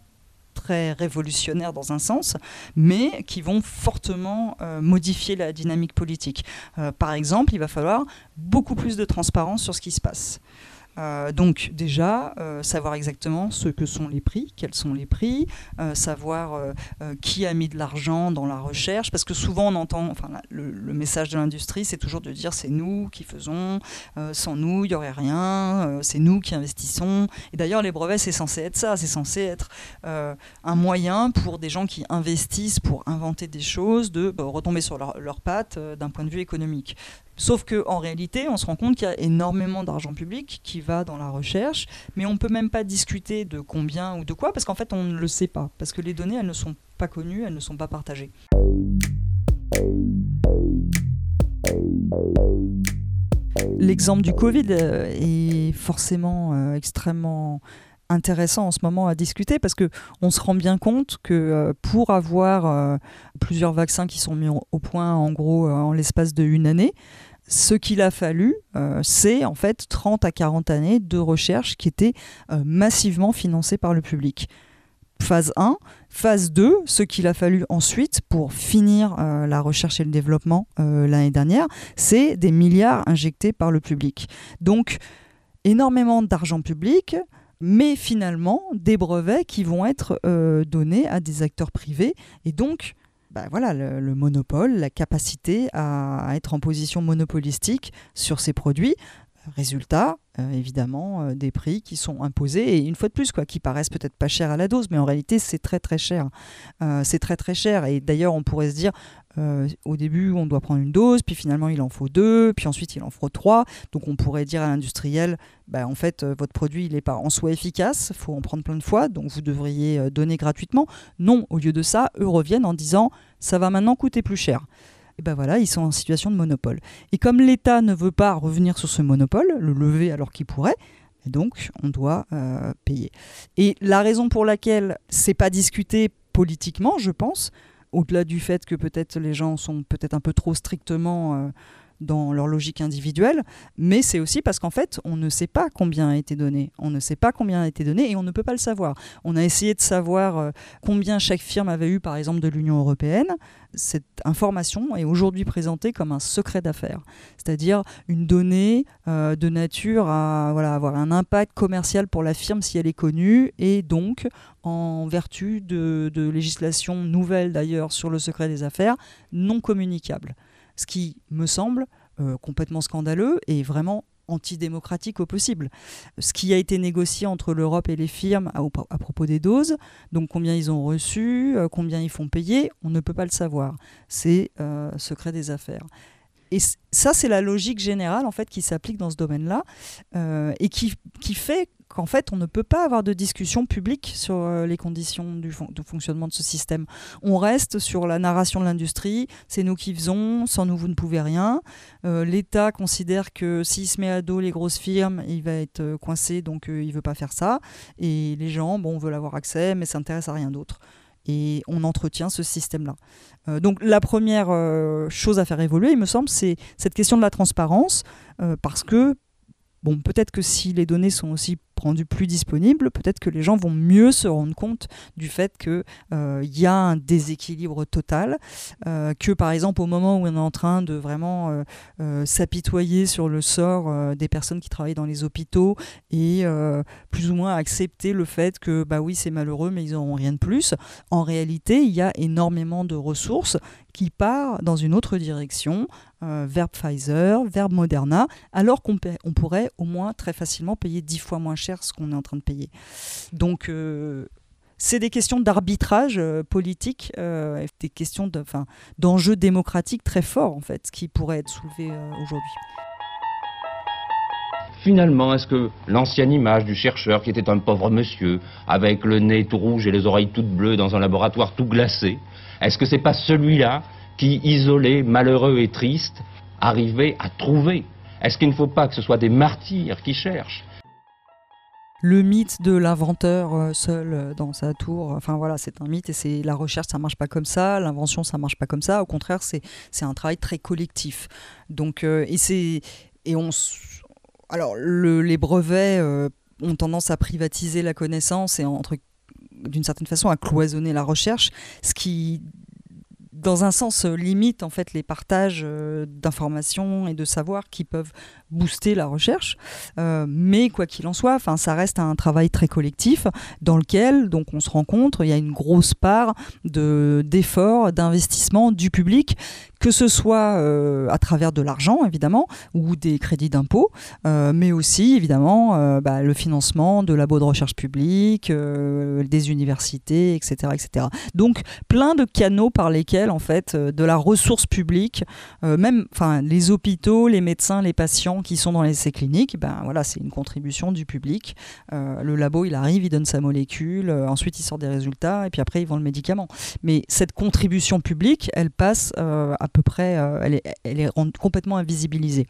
très révolutionnaires dans un sens, mais qui vont fortement euh, modifier la dynamique politique. par exemple, il va falloir beaucoup plus de transparence sur ce qui se passe. Euh, donc déjà, euh, savoir exactement ce que sont les prix, quels sont les prix, euh, savoir qui a mis de l'argent dans la recherche, parce que souvent on entend, enfin le, message de l'industrie, c'est toujours de dire c'est nous qui faisons, sans nous il n'y aurait rien, c'est nous qui investissons. Et d'ailleurs les brevets c'est censé être ça, c'est censé être un moyen pour des gens qui investissent pour inventer des choses de retomber sur leurs pattes d'un point de vue économique. Sauf qu'en réalité, on se rend compte qu'il y a énormément d'argent public qui va dans la recherche, mais on ne peut même pas discuter de combien ou de quoi, parce qu'en fait, on ne le sait pas, parce que les données, elles ne sont pas connues, elles ne sont pas partagées. L'exemple du Covid euh, est forcément euh, extrêmement intéressant en ce moment à discuter parce que on se rend bien compte que euh, pour avoir plusieurs vaccins qui sont mis au point en gros en l'espace de une année, ce qu'il a fallu, euh, c'est en fait 30 à 40 années de recherche qui étaient euh, massivement financées par le public. Phase 1. Phase 2, ce qu'il a fallu ensuite pour finir euh, la recherche et le développement l'année dernière, c'est des milliards injectés par le public. Donc, énormément d'argent public, mais finalement des brevets qui vont être donnés à des acteurs privés. Et donc, bah voilà, le, monopole, la capacité à, être en position monopolistique sur ces produits. Résultat, euh, évidemment, euh, des prix qui sont imposés et une fois de plus, quoi, qui paraissent peut-être pas chers à la dose, mais en réalité, c'est très très cher. Euh, c'est très très cher. Et d'ailleurs, on pourrait se dire, au début, on doit prendre une dose, puis finalement, il en faut deux, puis ensuite, il en faut trois. Donc, on pourrait dire à l'industriel, bah, en fait, votre produit, il n'est pas en soi efficace, il faut en prendre plein de fois, donc vous devriez donner gratuitement. Non, au lieu de ça, eux reviennent en disant, ça va maintenant coûter plus cher et ben ils sont en situation de monopole. Et comme l'État ne veut pas revenir sur ce monopole, le lever alors qu'il pourrait, donc on doit euh, payer. Et la raison pour laquelle c'est pas discuté politiquement, je pense, au-delà du fait que peut-être les gens sont peut-être un peu trop strictement euh, dans leur logique individuelle, mais c'est aussi parce qu'en fait, on ne sait pas combien a été donné. On ne sait pas combien a été donné et on ne peut pas le savoir. On a essayé de savoir euh, combien chaque firme avait eu, par exemple, de l'Union européenne. Cette information est aujourd'hui présentée comme un secret d'affaires, c'est-à-dire une donnée euh, de nature à voilà, avoir un impact commercial pour la firme si elle est connue et donc en vertu de, de législation nouvelle d'ailleurs sur le secret des affaires non communicable ce qui me semble euh, complètement scandaleux et vraiment antidémocratique au possible. Ce qui a été négocié entre l'Europe et les firmes à, propos des doses, donc combien ils ont reçu, euh, combien ils font payer, on ne peut pas le savoir. C'est euh, secret des affaires. Et ça, c'est la logique générale en fait qui s'applique dans ce domaine-là et qui, qui fait qu'en fait, on ne peut pas avoir de discussion publique sur euh, les conditions du fonctionnement de ce système. On reste sur la narration de l'industrie, c'est nous qui faisons, sans nous, vous ne pouvez rien. Euh, L'État considère que s'il se met à dos les grosses firmes, il va être euh, coincé, donc il ne veut pas faire ça. Et les gens, bon, veulent avoir accès, mais s'intéressent à rien d'autre. Et on entretient ce système-là. donc la première chose à faire évoluer, il me semble, c'est cette question de la transparence, parce que bon, peut-être que si les données sont aussi rendues plus disponibles, peut-être que les gens vont mieux se rendre compte du fait qu'il euh, y a un déséquilibre total, euh, que par exemple au moment où on est en train de vraiment euh, s'apitoyer sur le sort des personnes qui travaillent dans les hôpitaux et plus ou moins accepter le fait que bah oui c'est malheureux mais ils n'auront rien de plus, en réalité il y a énormément de ressources qui partent dans une autre direction euh, vers Pfizer, vers Moderna, alors qu'on on pourrait au moins très facilement payer dix fois moins cher ce qu'on est en train de payer. Donc, euh, c'est des questions d'arbitrage euh, politique, des questions d'enjeux démocratiques très forts, en fait, qui pourraient être soulevés aujourd'hui. Finalement, est-ce que l'ancienne image du chercheur qui était un pauvre monsieur, avec le nez tout rouge et les oreilles toutes bleues dans un laboratoire tout glacé, est-ce que c'est pas celui-là qui, isolé, malheureux et triste, arrivait à trouver Est-ce qu'il ne faut pas que ce soit des martyrs qui cherchent le mythe de l'inventeur euh, seul euh, dans sa tour, enfin voilà, c'est un mythe et c'est la recherche, ça marche pas comme ça, l'invention, ça marche pas comme ça. Au contraire, c'est un travail très collectif. Donc euh, et c'est et on alors les brevets ont tendance à privatiser la connaissance et entre d'une certaine façon à cloisonner la recherche, ce qui dans un sens, limite en fait les partages euh, d'informations et de savoir qui peuvent booster la recherche. Euh, mais quoi qu'il en soit, ça reste un travail très collectif dans lequel donc on se rencontre. Il y a une grosse part de d'efforts, d'investissement du public, que ce soit à travers de l'argent évidemment ou des crédits d'impôt, mais aussi évidemment bah, le financement de labos de recherche publique, des universités, etc., etc. Donc plein de canaux par lesquels en fait euh, de la ressource publique, euh, même les hôpitaux, les médecins, les patients qui sont dans les essais cliniques, ben voilà, c'est une contribution du public. Euh, le labo, il arrive, il donne sa molécule, ensuite il sort des résultats et puis après il vend le médicament. Mais cette contribution publique, elle passe à peu près, elle est, elle est complètement invisibilisée.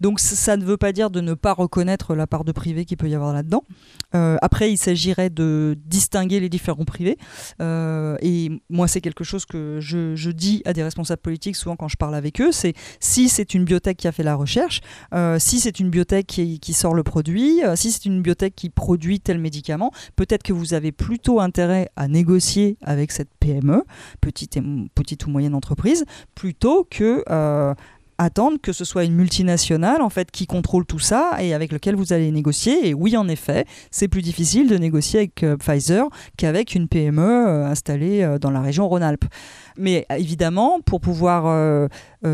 Donc ça ne veut pas dire de ne pas reconnaître la part de privé qu'il peut y avoir là-dedans. après, il s'agirait de distinguer les différents privés. et moi, c'est quelque chose que je, dis à des responsables politiques souvent quand je parle avec eux, c'est si c'est une biotech qui a fait la recherche, euh, si c'est une biotech qui, sort le produit, euh, si c'est une biotech qui produit tel médicament, peut-être que vous avez plutôt intérêt à négocier avec cette PME, petite, et, petite ou moyenne entreprise, plutôt que euh, attendre que ce soit une multinationale en fait qui contrôle tout ça et avec lequel vous allez négocier. Et oui, en effet, c'est plus difficile de négocier avec euh, Pfizer qu'avec une PME euh, installée euh, dans la région Rhône-Alpes. Mais évidemment, pour pouvoir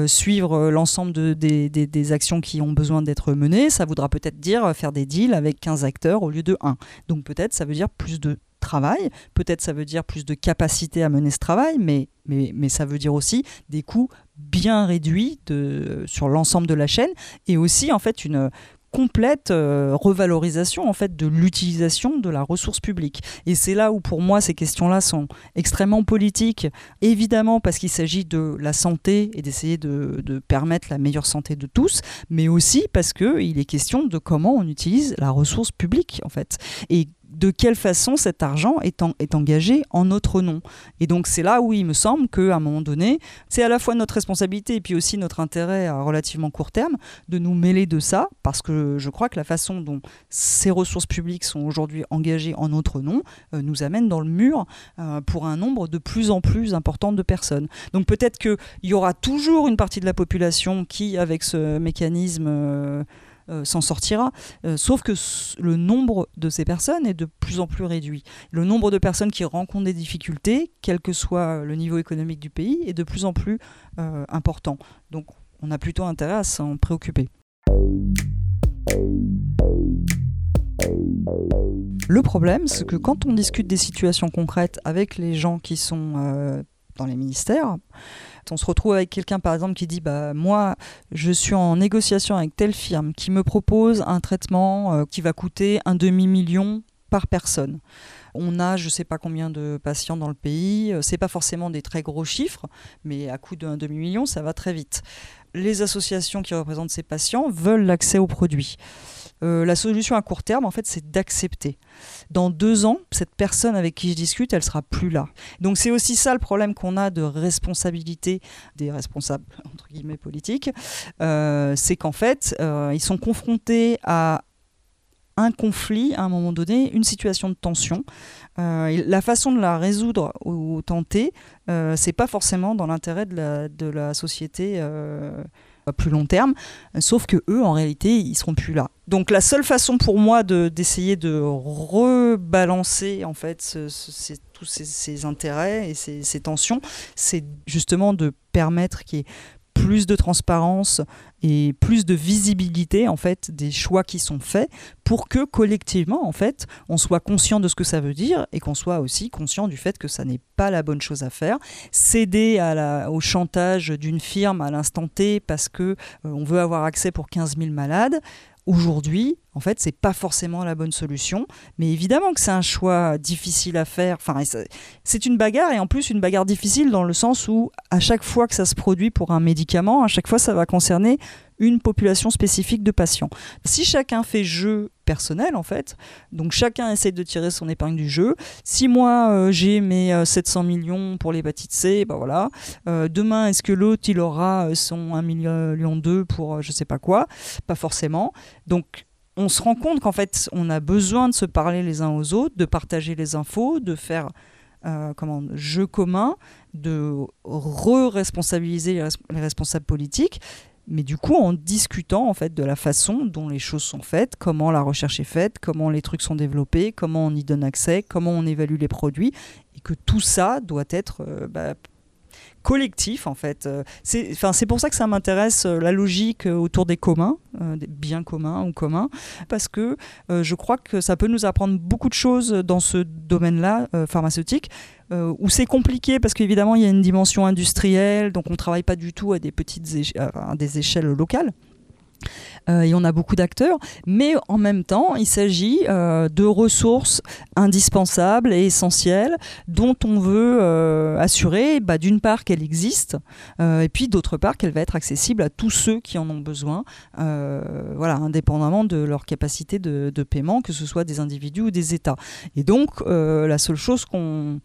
suivre l'ensemble de, des, des, actions qui ont besoin d'être menées, ça voudra peut-être dire faire des deals avec 15 acteurs au lieu de 1. Donc peut-être ça veut dire plus de travail. Peut-être ça veut dire plus de capacité à mener ce travail, mais, mais, mais ça veut dire aussi des coûts bien réduits de, sur l'ensemble de la chaîne et aussi en fait une complète euh, revalorisation en fait de l'utilisation de la ressource publique. Et c'est là où pour moi ces questions-là sont extrêmement politiques, évidemment parce qu'il s'agit de la santé et d'essayer de, permettre la meilleure santé de tous, mais aussi parce qu'il est question de comment on utilise la ressource publique en fait. De quelle façon cet argent est, engagé en notre nom. Et donc c'est là où il me semble qu'à un moment donné, c'est à la fois notre responsabilité et puis aussi notre intérêt à relativement court terme de nous mêler de ça, parce que je crois que la façon dont ces ressources publiques sont aujourd'hui engagées en notre nom euh, nous amène dans le mur euh, pour un nombre de plus en plus important de personnes. Donc peut-être qu'il y aura toujours une partie de la population qui, avec ce mécanisme... Euh, euh, s'en sortira. Euh, sauf que le nombre de ces personnes est de plus en plus réduit. Le nombre de personnes qui rencontrent des difficultés, quel que soit le niveau économique du pays, est de plus en plus euh, important. Donc on a plutôt intérêt à s'en préoccuper. Le problème, c'est que quand on discute des situations concrètes avec les gens qui sont dans les ministères, on se retrouve avec quelqu'un par exemple qui dit bah moi je suis en négociation avec telle firme qui me propose un traitement euh, qui va coûter un demi million par personne. On a je ne sais pas combien de patients dans le pays, euh, c'est pas forcément des très gros chiffres, mais à coût d'un demi million ça va très vite. Les associations qui représentent ces patients veulent l'accès aux produits. Euh, la solution à court terme, en fait, c'est d'accepter. Dans deux ans, cette personne avec qui je discute, elle sera plus là. Donc c'est aussi ça le problème qu'on a de responsabilité des responsables entre guillemets politiques, euh, c'est qu'en fait, euh, ils sont confrontés à un conflit à un moment donné, une situation de tension. La façon de la résoudre ou tenter, euh, c'est pas forcément dans l'intérêt de la, société à plus long terme, sauf que eux, en réalité, ils seront plus là. Donc la seule façon pour moi d'essayer de, rebalancer en fait tous ces, ces, intérêts et ces, ces tensions, c'est justement de permettre qu'il y ait plus de transparence et plus de visibilité en fait des choix qui sont faits pour que collectivement en fait on soit conscient de ce que ça veut dire et qu'on soit aussi conscient du fait que ça n'est pas la bonne chose à faire. Céder au chantage d'une firme à l'instant T parce que euh, on veut avoir accès pour 15 000 malades aujourd'hui, en fait, c'est pas forcément la bonne solution. Mais évidemment que c'est un choix difficile à faire. Enfin, c'est une bagarre et en plus une bagarre difficile dans le sens où à chaque fois que ça se produit pour un médicament, à chaque fois ça va concerner une population spécifique de patients. Si chacun fait jeu personnel en fait, donc chacun essaie de tirer son épingle du jeu. Si moi euh, j'ai mes 700 euh, millions pour l'hépatite C, ben voilà. Euh, demain est-ce que l'autre il aura son 1 million 2 pour je sais pas quoi? Pas forcément. Donc on se rend compte qu'en fait on a besoin de se parler les uns aux autres, de partager les infos, de faire comment, jeu commun, de re-responsabiliser les responsables politiques. Mais du coup en discutant en fait de la façon dont les choses sont faites, comment la recherche est faite, comment les trucs sont développés, comment on y donne accès, comment on évalue les produits, et que tout ça doit être euh, bah, collectif en fait. Euh, c'est pour ça que ça m'intéresse euh, la logique autour des communs, des biens communs ou communs, parce que je crois que ça peut nous apprendre beaucoup de choses dans ce domaine-là pharmaceutique. Euh, où c'est compliqué parce qu'évidemment il y a une dimension industrielle, donc on ne travaille pas du tout à des petites à des échelles locales. Euh, et on a beaucoup d'acteurs, mais en même temps, il s'agit euh, de ressources indispensables et essentielles dont on veut assurer, bah, d'une part, qu'elle existe, et puis d'autre part, qu'elle va être accessible à tous ceux qui en ont besoin, voilà, indépendamment de leur capacité de, de, paiement, que ce soit des individus ou des États. Et donc, la seule chose qu'on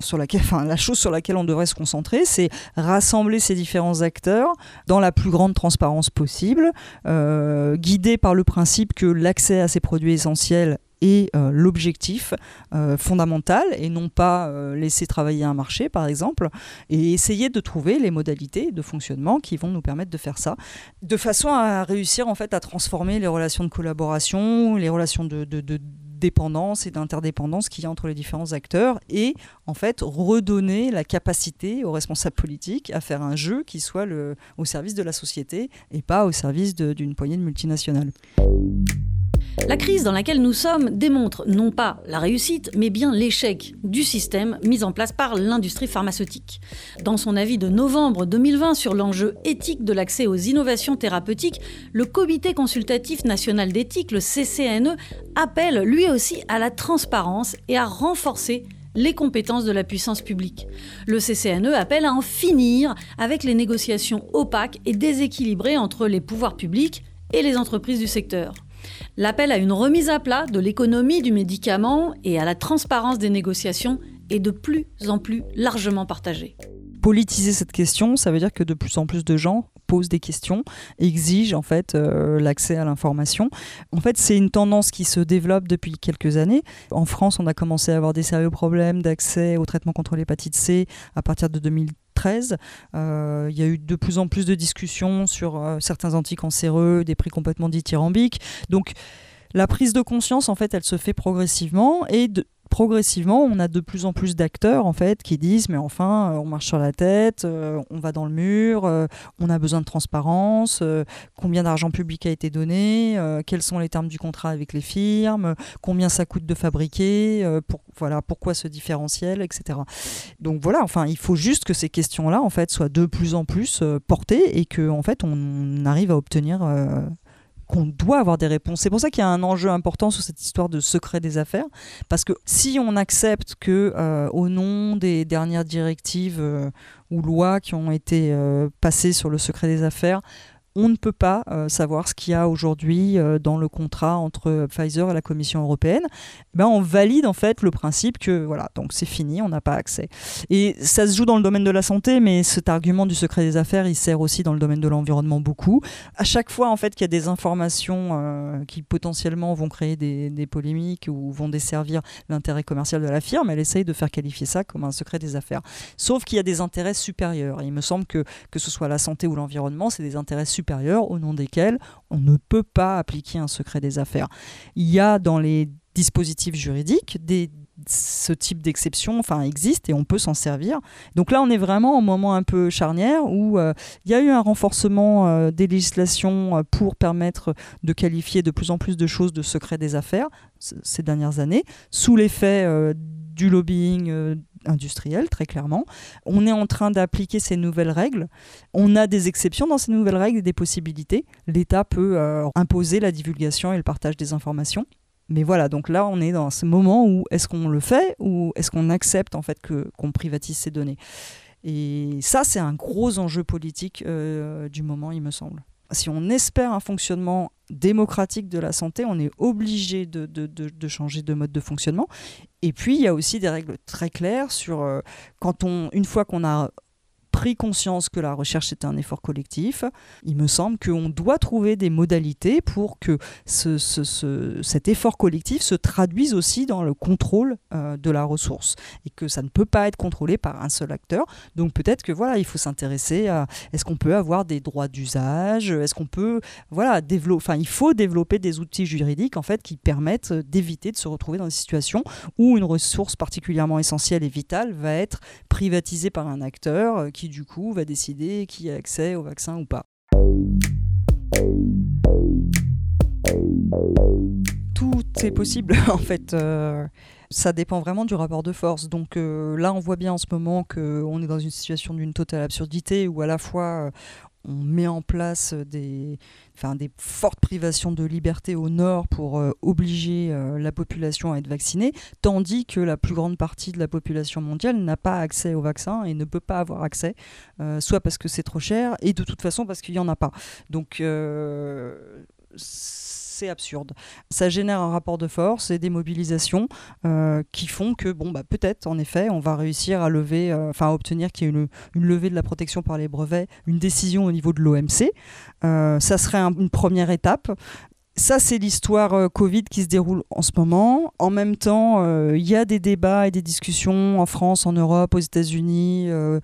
sur la chose sur laquelle on devrait se concentrer, c'est rassembler ces différents acteurs dans la plus grande transparence possible, euh, guidés par le principe que l'accès à ces produits essentiels est euh, l'objectif euh, fondamental et non pas laisser travailler un marché par exemple et essayer de trouver les modalités de fonctionnement qui vont nous permettre de faire ça de façon à réussir en fait à transformer les relations de collaboration les relations de dépendance et d'interdépendance qu'il y a entre les différents acteurs et en fait redonner la capacité aux responsables politiques à faire un jeu qui soit au service de la société et pas au service d'une poignée de multinationales. La crise dans laquelle nous sommes démontre non pas la réussite, mais bien l'échec du système mis en place par l'industrie pharmaceutique. Dans son avis de novembre 2020 sur l'enjeu éthique de l'accès aux innovations thérapeutiques, le Comité consultatif national d'éthique, le CCNE, appelle lui aussi à la transparence et à renforcer les compétences de la puissance publique. Le CCNE appelle à en finir avec les négociations opaques et déséquilibrées entre les pouvoirs publics et les entreprises du secteur. L'appel à une remise à plat de l'économie du médicament et à la transparence des négociations est de plus en plus largement partagé. Politiser cette question, ça veut dire que de plus en plus de gens posent des questions, exigent en fait euh, l'accès à l'information. En fait, c'est une tendance qui se développe depuis quelques années. En France, on a commencé à avoir des sérieux problèmes d'accès au traitement contre l'hépatite C à partir de 2000 euh, il y a eu de plus en plus de discussions sur euh, certains anticancéreux, des prix complètement dithyrambiques. Donc la prise de conscience, en fait, elle se fait progressivement et de, progressivement, on a de plus en plus d'acteurs en fait qui disent mais enfin, euh, on marche sur la tête, euh, on va dans le mur, euh, on a besoin de transparence, combien d'argent public a été donné, quels sont les termes du contrat avec les firmes, combien ça coûte de fabriquer, voilà, pourquoi ce différentiel, etc. Donc voilà, enfin, il faut juste que ces questions-là en fait soient de plus en plus portées et que en fait on arrive à obtenir qu'on doit avoir des réponses. C'est pour ça qu'il y a un enjeu important sur cette histoire de secret des affaires, parce que si on accepte que, euh, au nom des dernières directives euh, ou lois qui ont été euh, passées sur le secret des affaires, on ne peut pas euh, savoir ce qu'il y a aujourd'hui euh, dans le contrat entre Pfizer et la Commission européenne. Eh ben, on valide en fait le principe que voilà, donc c'est fini, on n'a pas accès. Et ça se joue dans le domaine de la santé, mais cet argument du secret des affaires, il sert aussi dans le domaine de l'environnement beaucoup. À chaque fois en fait qu'il y a des informations euh, qui potentiellement vont créer des, polémiques ou vont desservir l'intérêt commercial de la firme, elle essaye de faire qualifier ça comme un secret des affaires. Sauf qu'il y a des intérêts supérieurs. il me semble que que ce soit la santé ou l'environnement, c'est des intérêts supérieurs au nom desquels on ne peut pas appliquer un secret des affaires. Il y a dans les dispositifs juridiques ce type d'exception enfin existe et on peut s'en servir. Donc là on est vraiment au moment un peu charnière où euh, il y a eu un renforcement euh, des législations euh, pour permettre de qualifier de plus en plus de choses de secret des affaires ces dernières années sous l'effet du lobbying industriel, très clairement. On est en train d'appliquer ces nouvelles règles. On a des exceptions dans ces nouvelles règles et des possibilités. L'État peut euh, imposer la divulgation et le partage des informations. Mais voilà, donc là, on est dans ce moment où est-ce qu'on le fait ou est-ce qu'on accepte en fait que qu'on privatise ces données? Et ça, c'est un gros enjeu politique euh, du moment, il me semble si on espère un fonctionnement démocratique de la santé, on est obligé de, changer de mode de fonctionnement. Et puis, il y a aussi des règles très claires sur euh, quand on, une fois qu'on a pris conscience que la recherche est un effort collectif, il me semble qu'on doit trouver des modalités pour que ce, cet effort collectif se traduise aussi dans le contrôle euh, de la ressource et que ça ne peut pas être contrôlé par un seul acteur. Donc peut-être que voilà, il faut s'intéresser à est-ce qu'on peut avoir des droits d'usage, est-ce qu'on peut voilà développer, enfin il faut développer des outils juridiques en fait qui permettent d'éviter de se retrouver dans des situations où une ressource particulièrement essentielle et vitale va être privatisée par un acteur euh, du coup va décider qui a accès au vaccin ou pas. Tout est possible en fait. Euh, ça dépend vraiment du rapport de force. Donc euh, là, on voit bien en ce moment qu'on est dans une situation d'une totale absurdité où à la fois on met en place des, fortes privations de liberté au nord pour euh, obliger euh, la population à être vaccinée, tandis que la plus grande partie de la population mondiale n'a pas accès au vaccin et ne peut pas avoir accès, euh, soit parce que c'est trop cher et de toute façon parce qu'il n'y en a pas. Donc c'est absurde. Ça génère un rapport de force et des mobilisations euh, qui font que, bon, bah, peut-être, en effet, on va réussir à lever, euh, enfin, à obtenir qu'il y ait une, levée de la protection par les brevets, une décision au niveau de l'OMC. Euh, ça serait une première étape. Ça, c'est l'histoire euh, Covid qui se déroule en ce moment. En même temps, euh, il y a des débats et des discussions en France, en Europe, aux États-Unis, euh,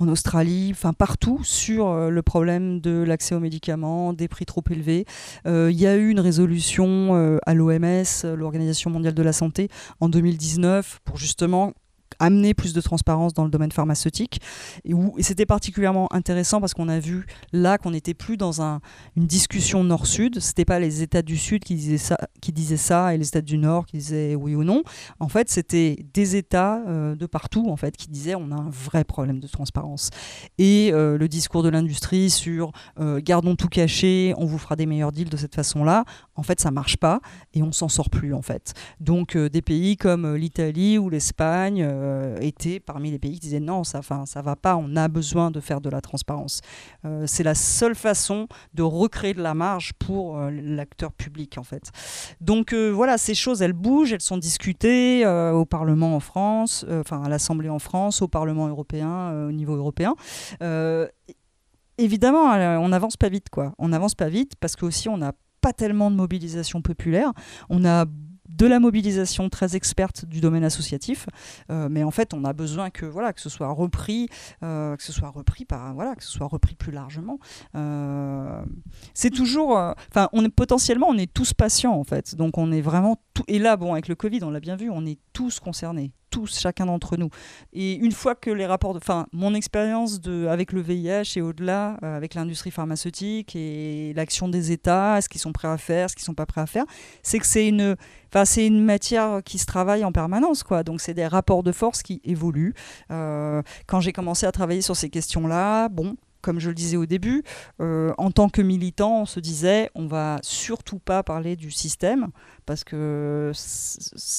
en Australie, enfin partout sur le problème de l'accès aux médicaments, des prix trop élevés. Il y a eu une résolution à l'OMS, l'Organisation mondiale de la santé, en 2019 pour justement amener plus de transparence dans le domaine pharmaceutique. Et, c'était particulièrement intéressant parce qu'on a vu là qu'on n'était plus dans un, une discussion nord-sud. C'était pas les États du Sud qui disaient, ça, qui disaient ça et les États du Nord qui disaient oui ou non. En fait, c'était des États euh, de partout en fait qui disaient on a un vrai problème de transparence. Et euh, le discours de l'industrie sur euh, gardons tout caché, on vous fera des meilleurs deals de cette façon-là, en fait, ça marche pas et on s'en sort plus en fait. Donc des pays comme l'Italie ou l'Espagne euh, étaient parmi les pays qui disaient non, ça ne ça va pas, on a besoin de faire de la transparence. Euh, c'est la seule façon de recréer de la marge pour euh, l'acteur public en fait. Donc voilà, ces choses, elles bougent, elles sont discutées au Parlement en France, enfin à l'Assemblée en France, au Parlement européen, au niveau européen évidemment, on n'avance pas vite, quoi. On n'avance pas vite parce que aussi on n'a pas tellement de mobilisation populaire. On a de la mobilisation très experte du domaine associatif, euh, mais en fait, on a besoin que voilà que ce soit repris, euh, que ce soit repris par voilà que ce soit repris plus largement. Euh, c'est toujours, enfin, on est potentiellement, on est tous patients en fait, donc on est vraiment tout. Et là, bon, avec le Covid, on l'a bien vu, on est tous concernés tous, chacun d'entre nous. Et une fois que les rapports, enfin, mon expérience de, avec le VIH et au-delà, euh, avec l'industrie pharmaceutique et l'action des États, ce qu'ils sont prêts à faire, ce qu'ils sont pas prêts à faire, c'est que c'est une, enfin, c'est une matière qui se travaille en permanence, quoi. Donc c'est des rapports de force qui évoluent. Euh, quand j'ai commencé à travailler sur ces questions-là, bon, comme je le disais au début, euh, en tant que militant, on se disait on va surtout pas parler du système parce que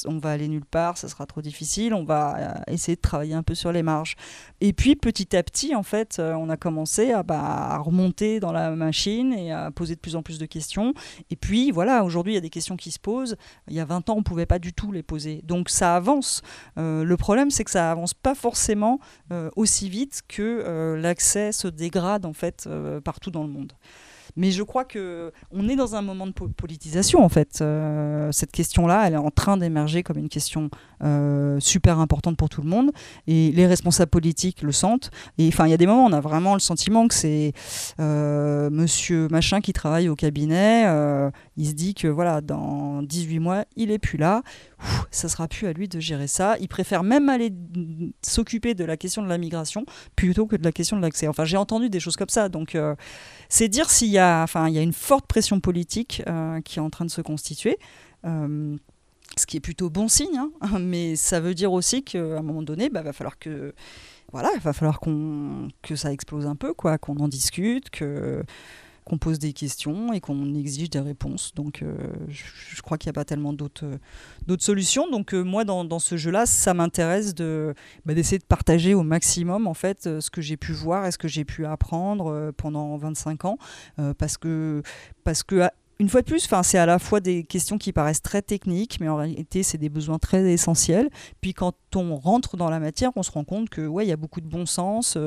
on va aller nulle part, ça sera trop difficile, on va essayer de travailler un peu sur les marges. Et puis petit à petit, en fait, on a commencé à, bah, à remonter dans la machine et à poser de plus en plus de questions. Et puis voilà, aujourd'hui, il y a des questions qui se posent. Il y a 20 ans, on ne pouvait pas du tout les poser. Donc ça avance. le problème, c'est que ça avance pas forcément aussi vite que l'accès se dégrade en fait partout dans le monde. Mais je crois que on est dans un moment de politisation en fait. Euh, cette question-là, elle est en train d'émerger comme une question euh, super importante pour tout le monde. Et les responsables politiques le sentent. Et enfin, il y a des moments, on a vraiment le sentiment que c'est euh, Monsieur machin qui travaille au cabinet. il se dit que voilà, dans 18 mois, il est plus là. Ça sera plus à lui de gérer ça. Il préfère même aller s'occuper de la question de la migration plutôt que de la question de l'accès. Enfin, j'ai entendu des choses comme ça. Donc, c'est dire s'il y a, enfin, il y a une forte pression politique euh, qui est en train de se constituer. Euh, ce qui est plutôt bon signe, hein. mais ça veut dire aussi qu'à un moment donné, bah, va falloir que voilà, il va falloir qu'on que ça explose un peu, quoi, qu'on en discute, que qu'on pose des questions et qu'on exige des réponses. Donc euh, je, crois qu'il n'y a pas tellement d'autres d'autres solutions. Donc euh, moi, dans, ce jeu-là, ça m'intéresse de bah, d'essayer de partager au maximum en fait euh, ce que j'ai pu voir et ce que j'ai pu apprendre pendant 25 ans, parce que parce que une fois de plus, c'est à la fois des questions qui paraissent très techniques, mais en réalité, c'est des besoins très essentiels. Puis quand on rentre dans la matière, on se rend compte que ouais, y a beaucoup de bon sens.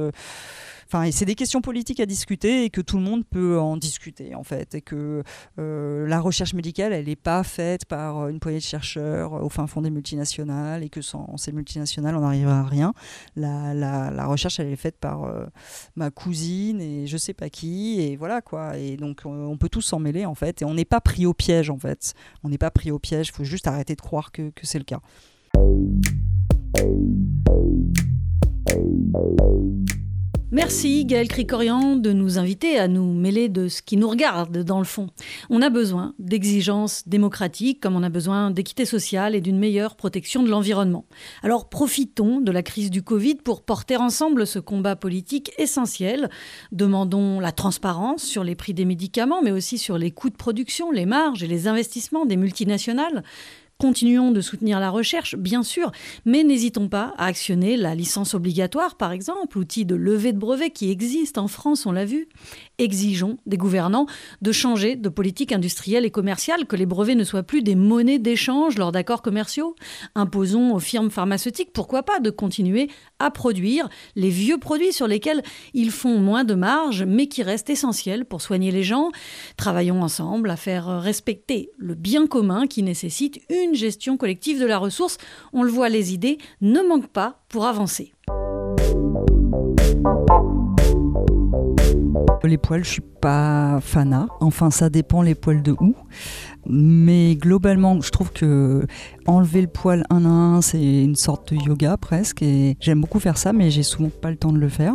Enfin, c'est des questions politiques à discuter et que tout le monde peut en discuter en fait, et que euh, la recherche médicale, elle n'est pas faite par une poignée de chercheurs au fin fond des multinationales et que sans ces multinationales, on n'arrivera à rien. La, recherche, elle est faite par euh, ma cousine et je sais pas qui, et voilà quoi. Et donc, on peut tous s'en mêler en fait, et on n'est pas pris au piège en fait. On n'est pas pris au piège. Il faut juste arrêter de croire que c'est le cas. Merci Gaël Cricorian de nous inviter à nous mêler de ce qui nous regarde dans le fond. On a besoin d'exigences démocratiques comme on a besoin d'équité sociale et d'une meilleure protection de l'environnement. Alors profitons de la crise du Covid pour porter ensemble ce combat politique essentiel. Demandons la transparence sur les prix des médicaments mais aussi sur les coûts de production, les marges et les investissements des multinationales. Continuons de soutenir la recherche, bien sûr, mais n'hésitons pas à actionner la licence obligatoire, par exemple, outil de levée de brevets qui existe en France, on l'a vu. Exigeons des gouvernants de changer de politique industrielle et commerciale, que les brevets ne soient plus des monnaies d'échange lors d'accords commerciaux. Imposons aux firmes pharmaceutiques, pourquoi pas, de continuer à produire les vieux produits sur lesquels ils font moins de marge, mais qui restent essentiels pour soigner les gens. Travaillons ensemble à faire respecter le bien commun qui nécessite une gestion collective de la ressource. On le voit, les idées ne manquent pas pour avancer. Les poils, je suis pas fanat. Enfin, ça dépend les poils de où. Mais globalement, je trouve que enlever le poil un à un, c'est une sorte de yoga presque. Et j'aime beaucoup faire ça, mais j'ai souvent pas le temps de le faire.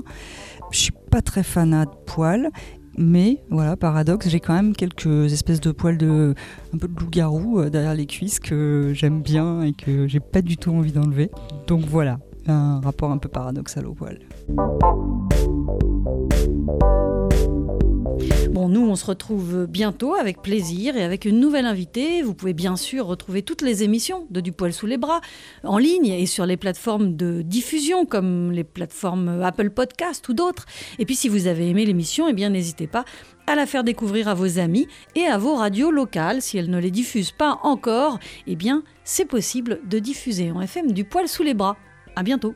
Je suis pas très fanat de poils. Mais voilà, paradoxe, j'ai quand même quelques espèces de poils de un peu de loup-garou euh, derrière les cuisses que j'aime bien et que j'ai pas du tout envie d'enlever. Donc voilà, un rapport un peu paradoxal au poil. Bon, nous, on se retrouve bientôt avec plaisir et avec une nouvelle invitée. Vous pouvez bien sûr retrouver toutes les émissions de Du poil sous les bras en ligne et sur les plateformes de diffusion comme les plateformes Apple Podcast ou d'autres. Et puis, si vous avez aimé l'émission, eh bien, n'hésitez pas à la faire découvrir à vos amis et à vos radios locales. Si elles ne les diffusent pas encore, eh bien, c'est possible de diffuser en FM Du poil sous les bras. À bientôt.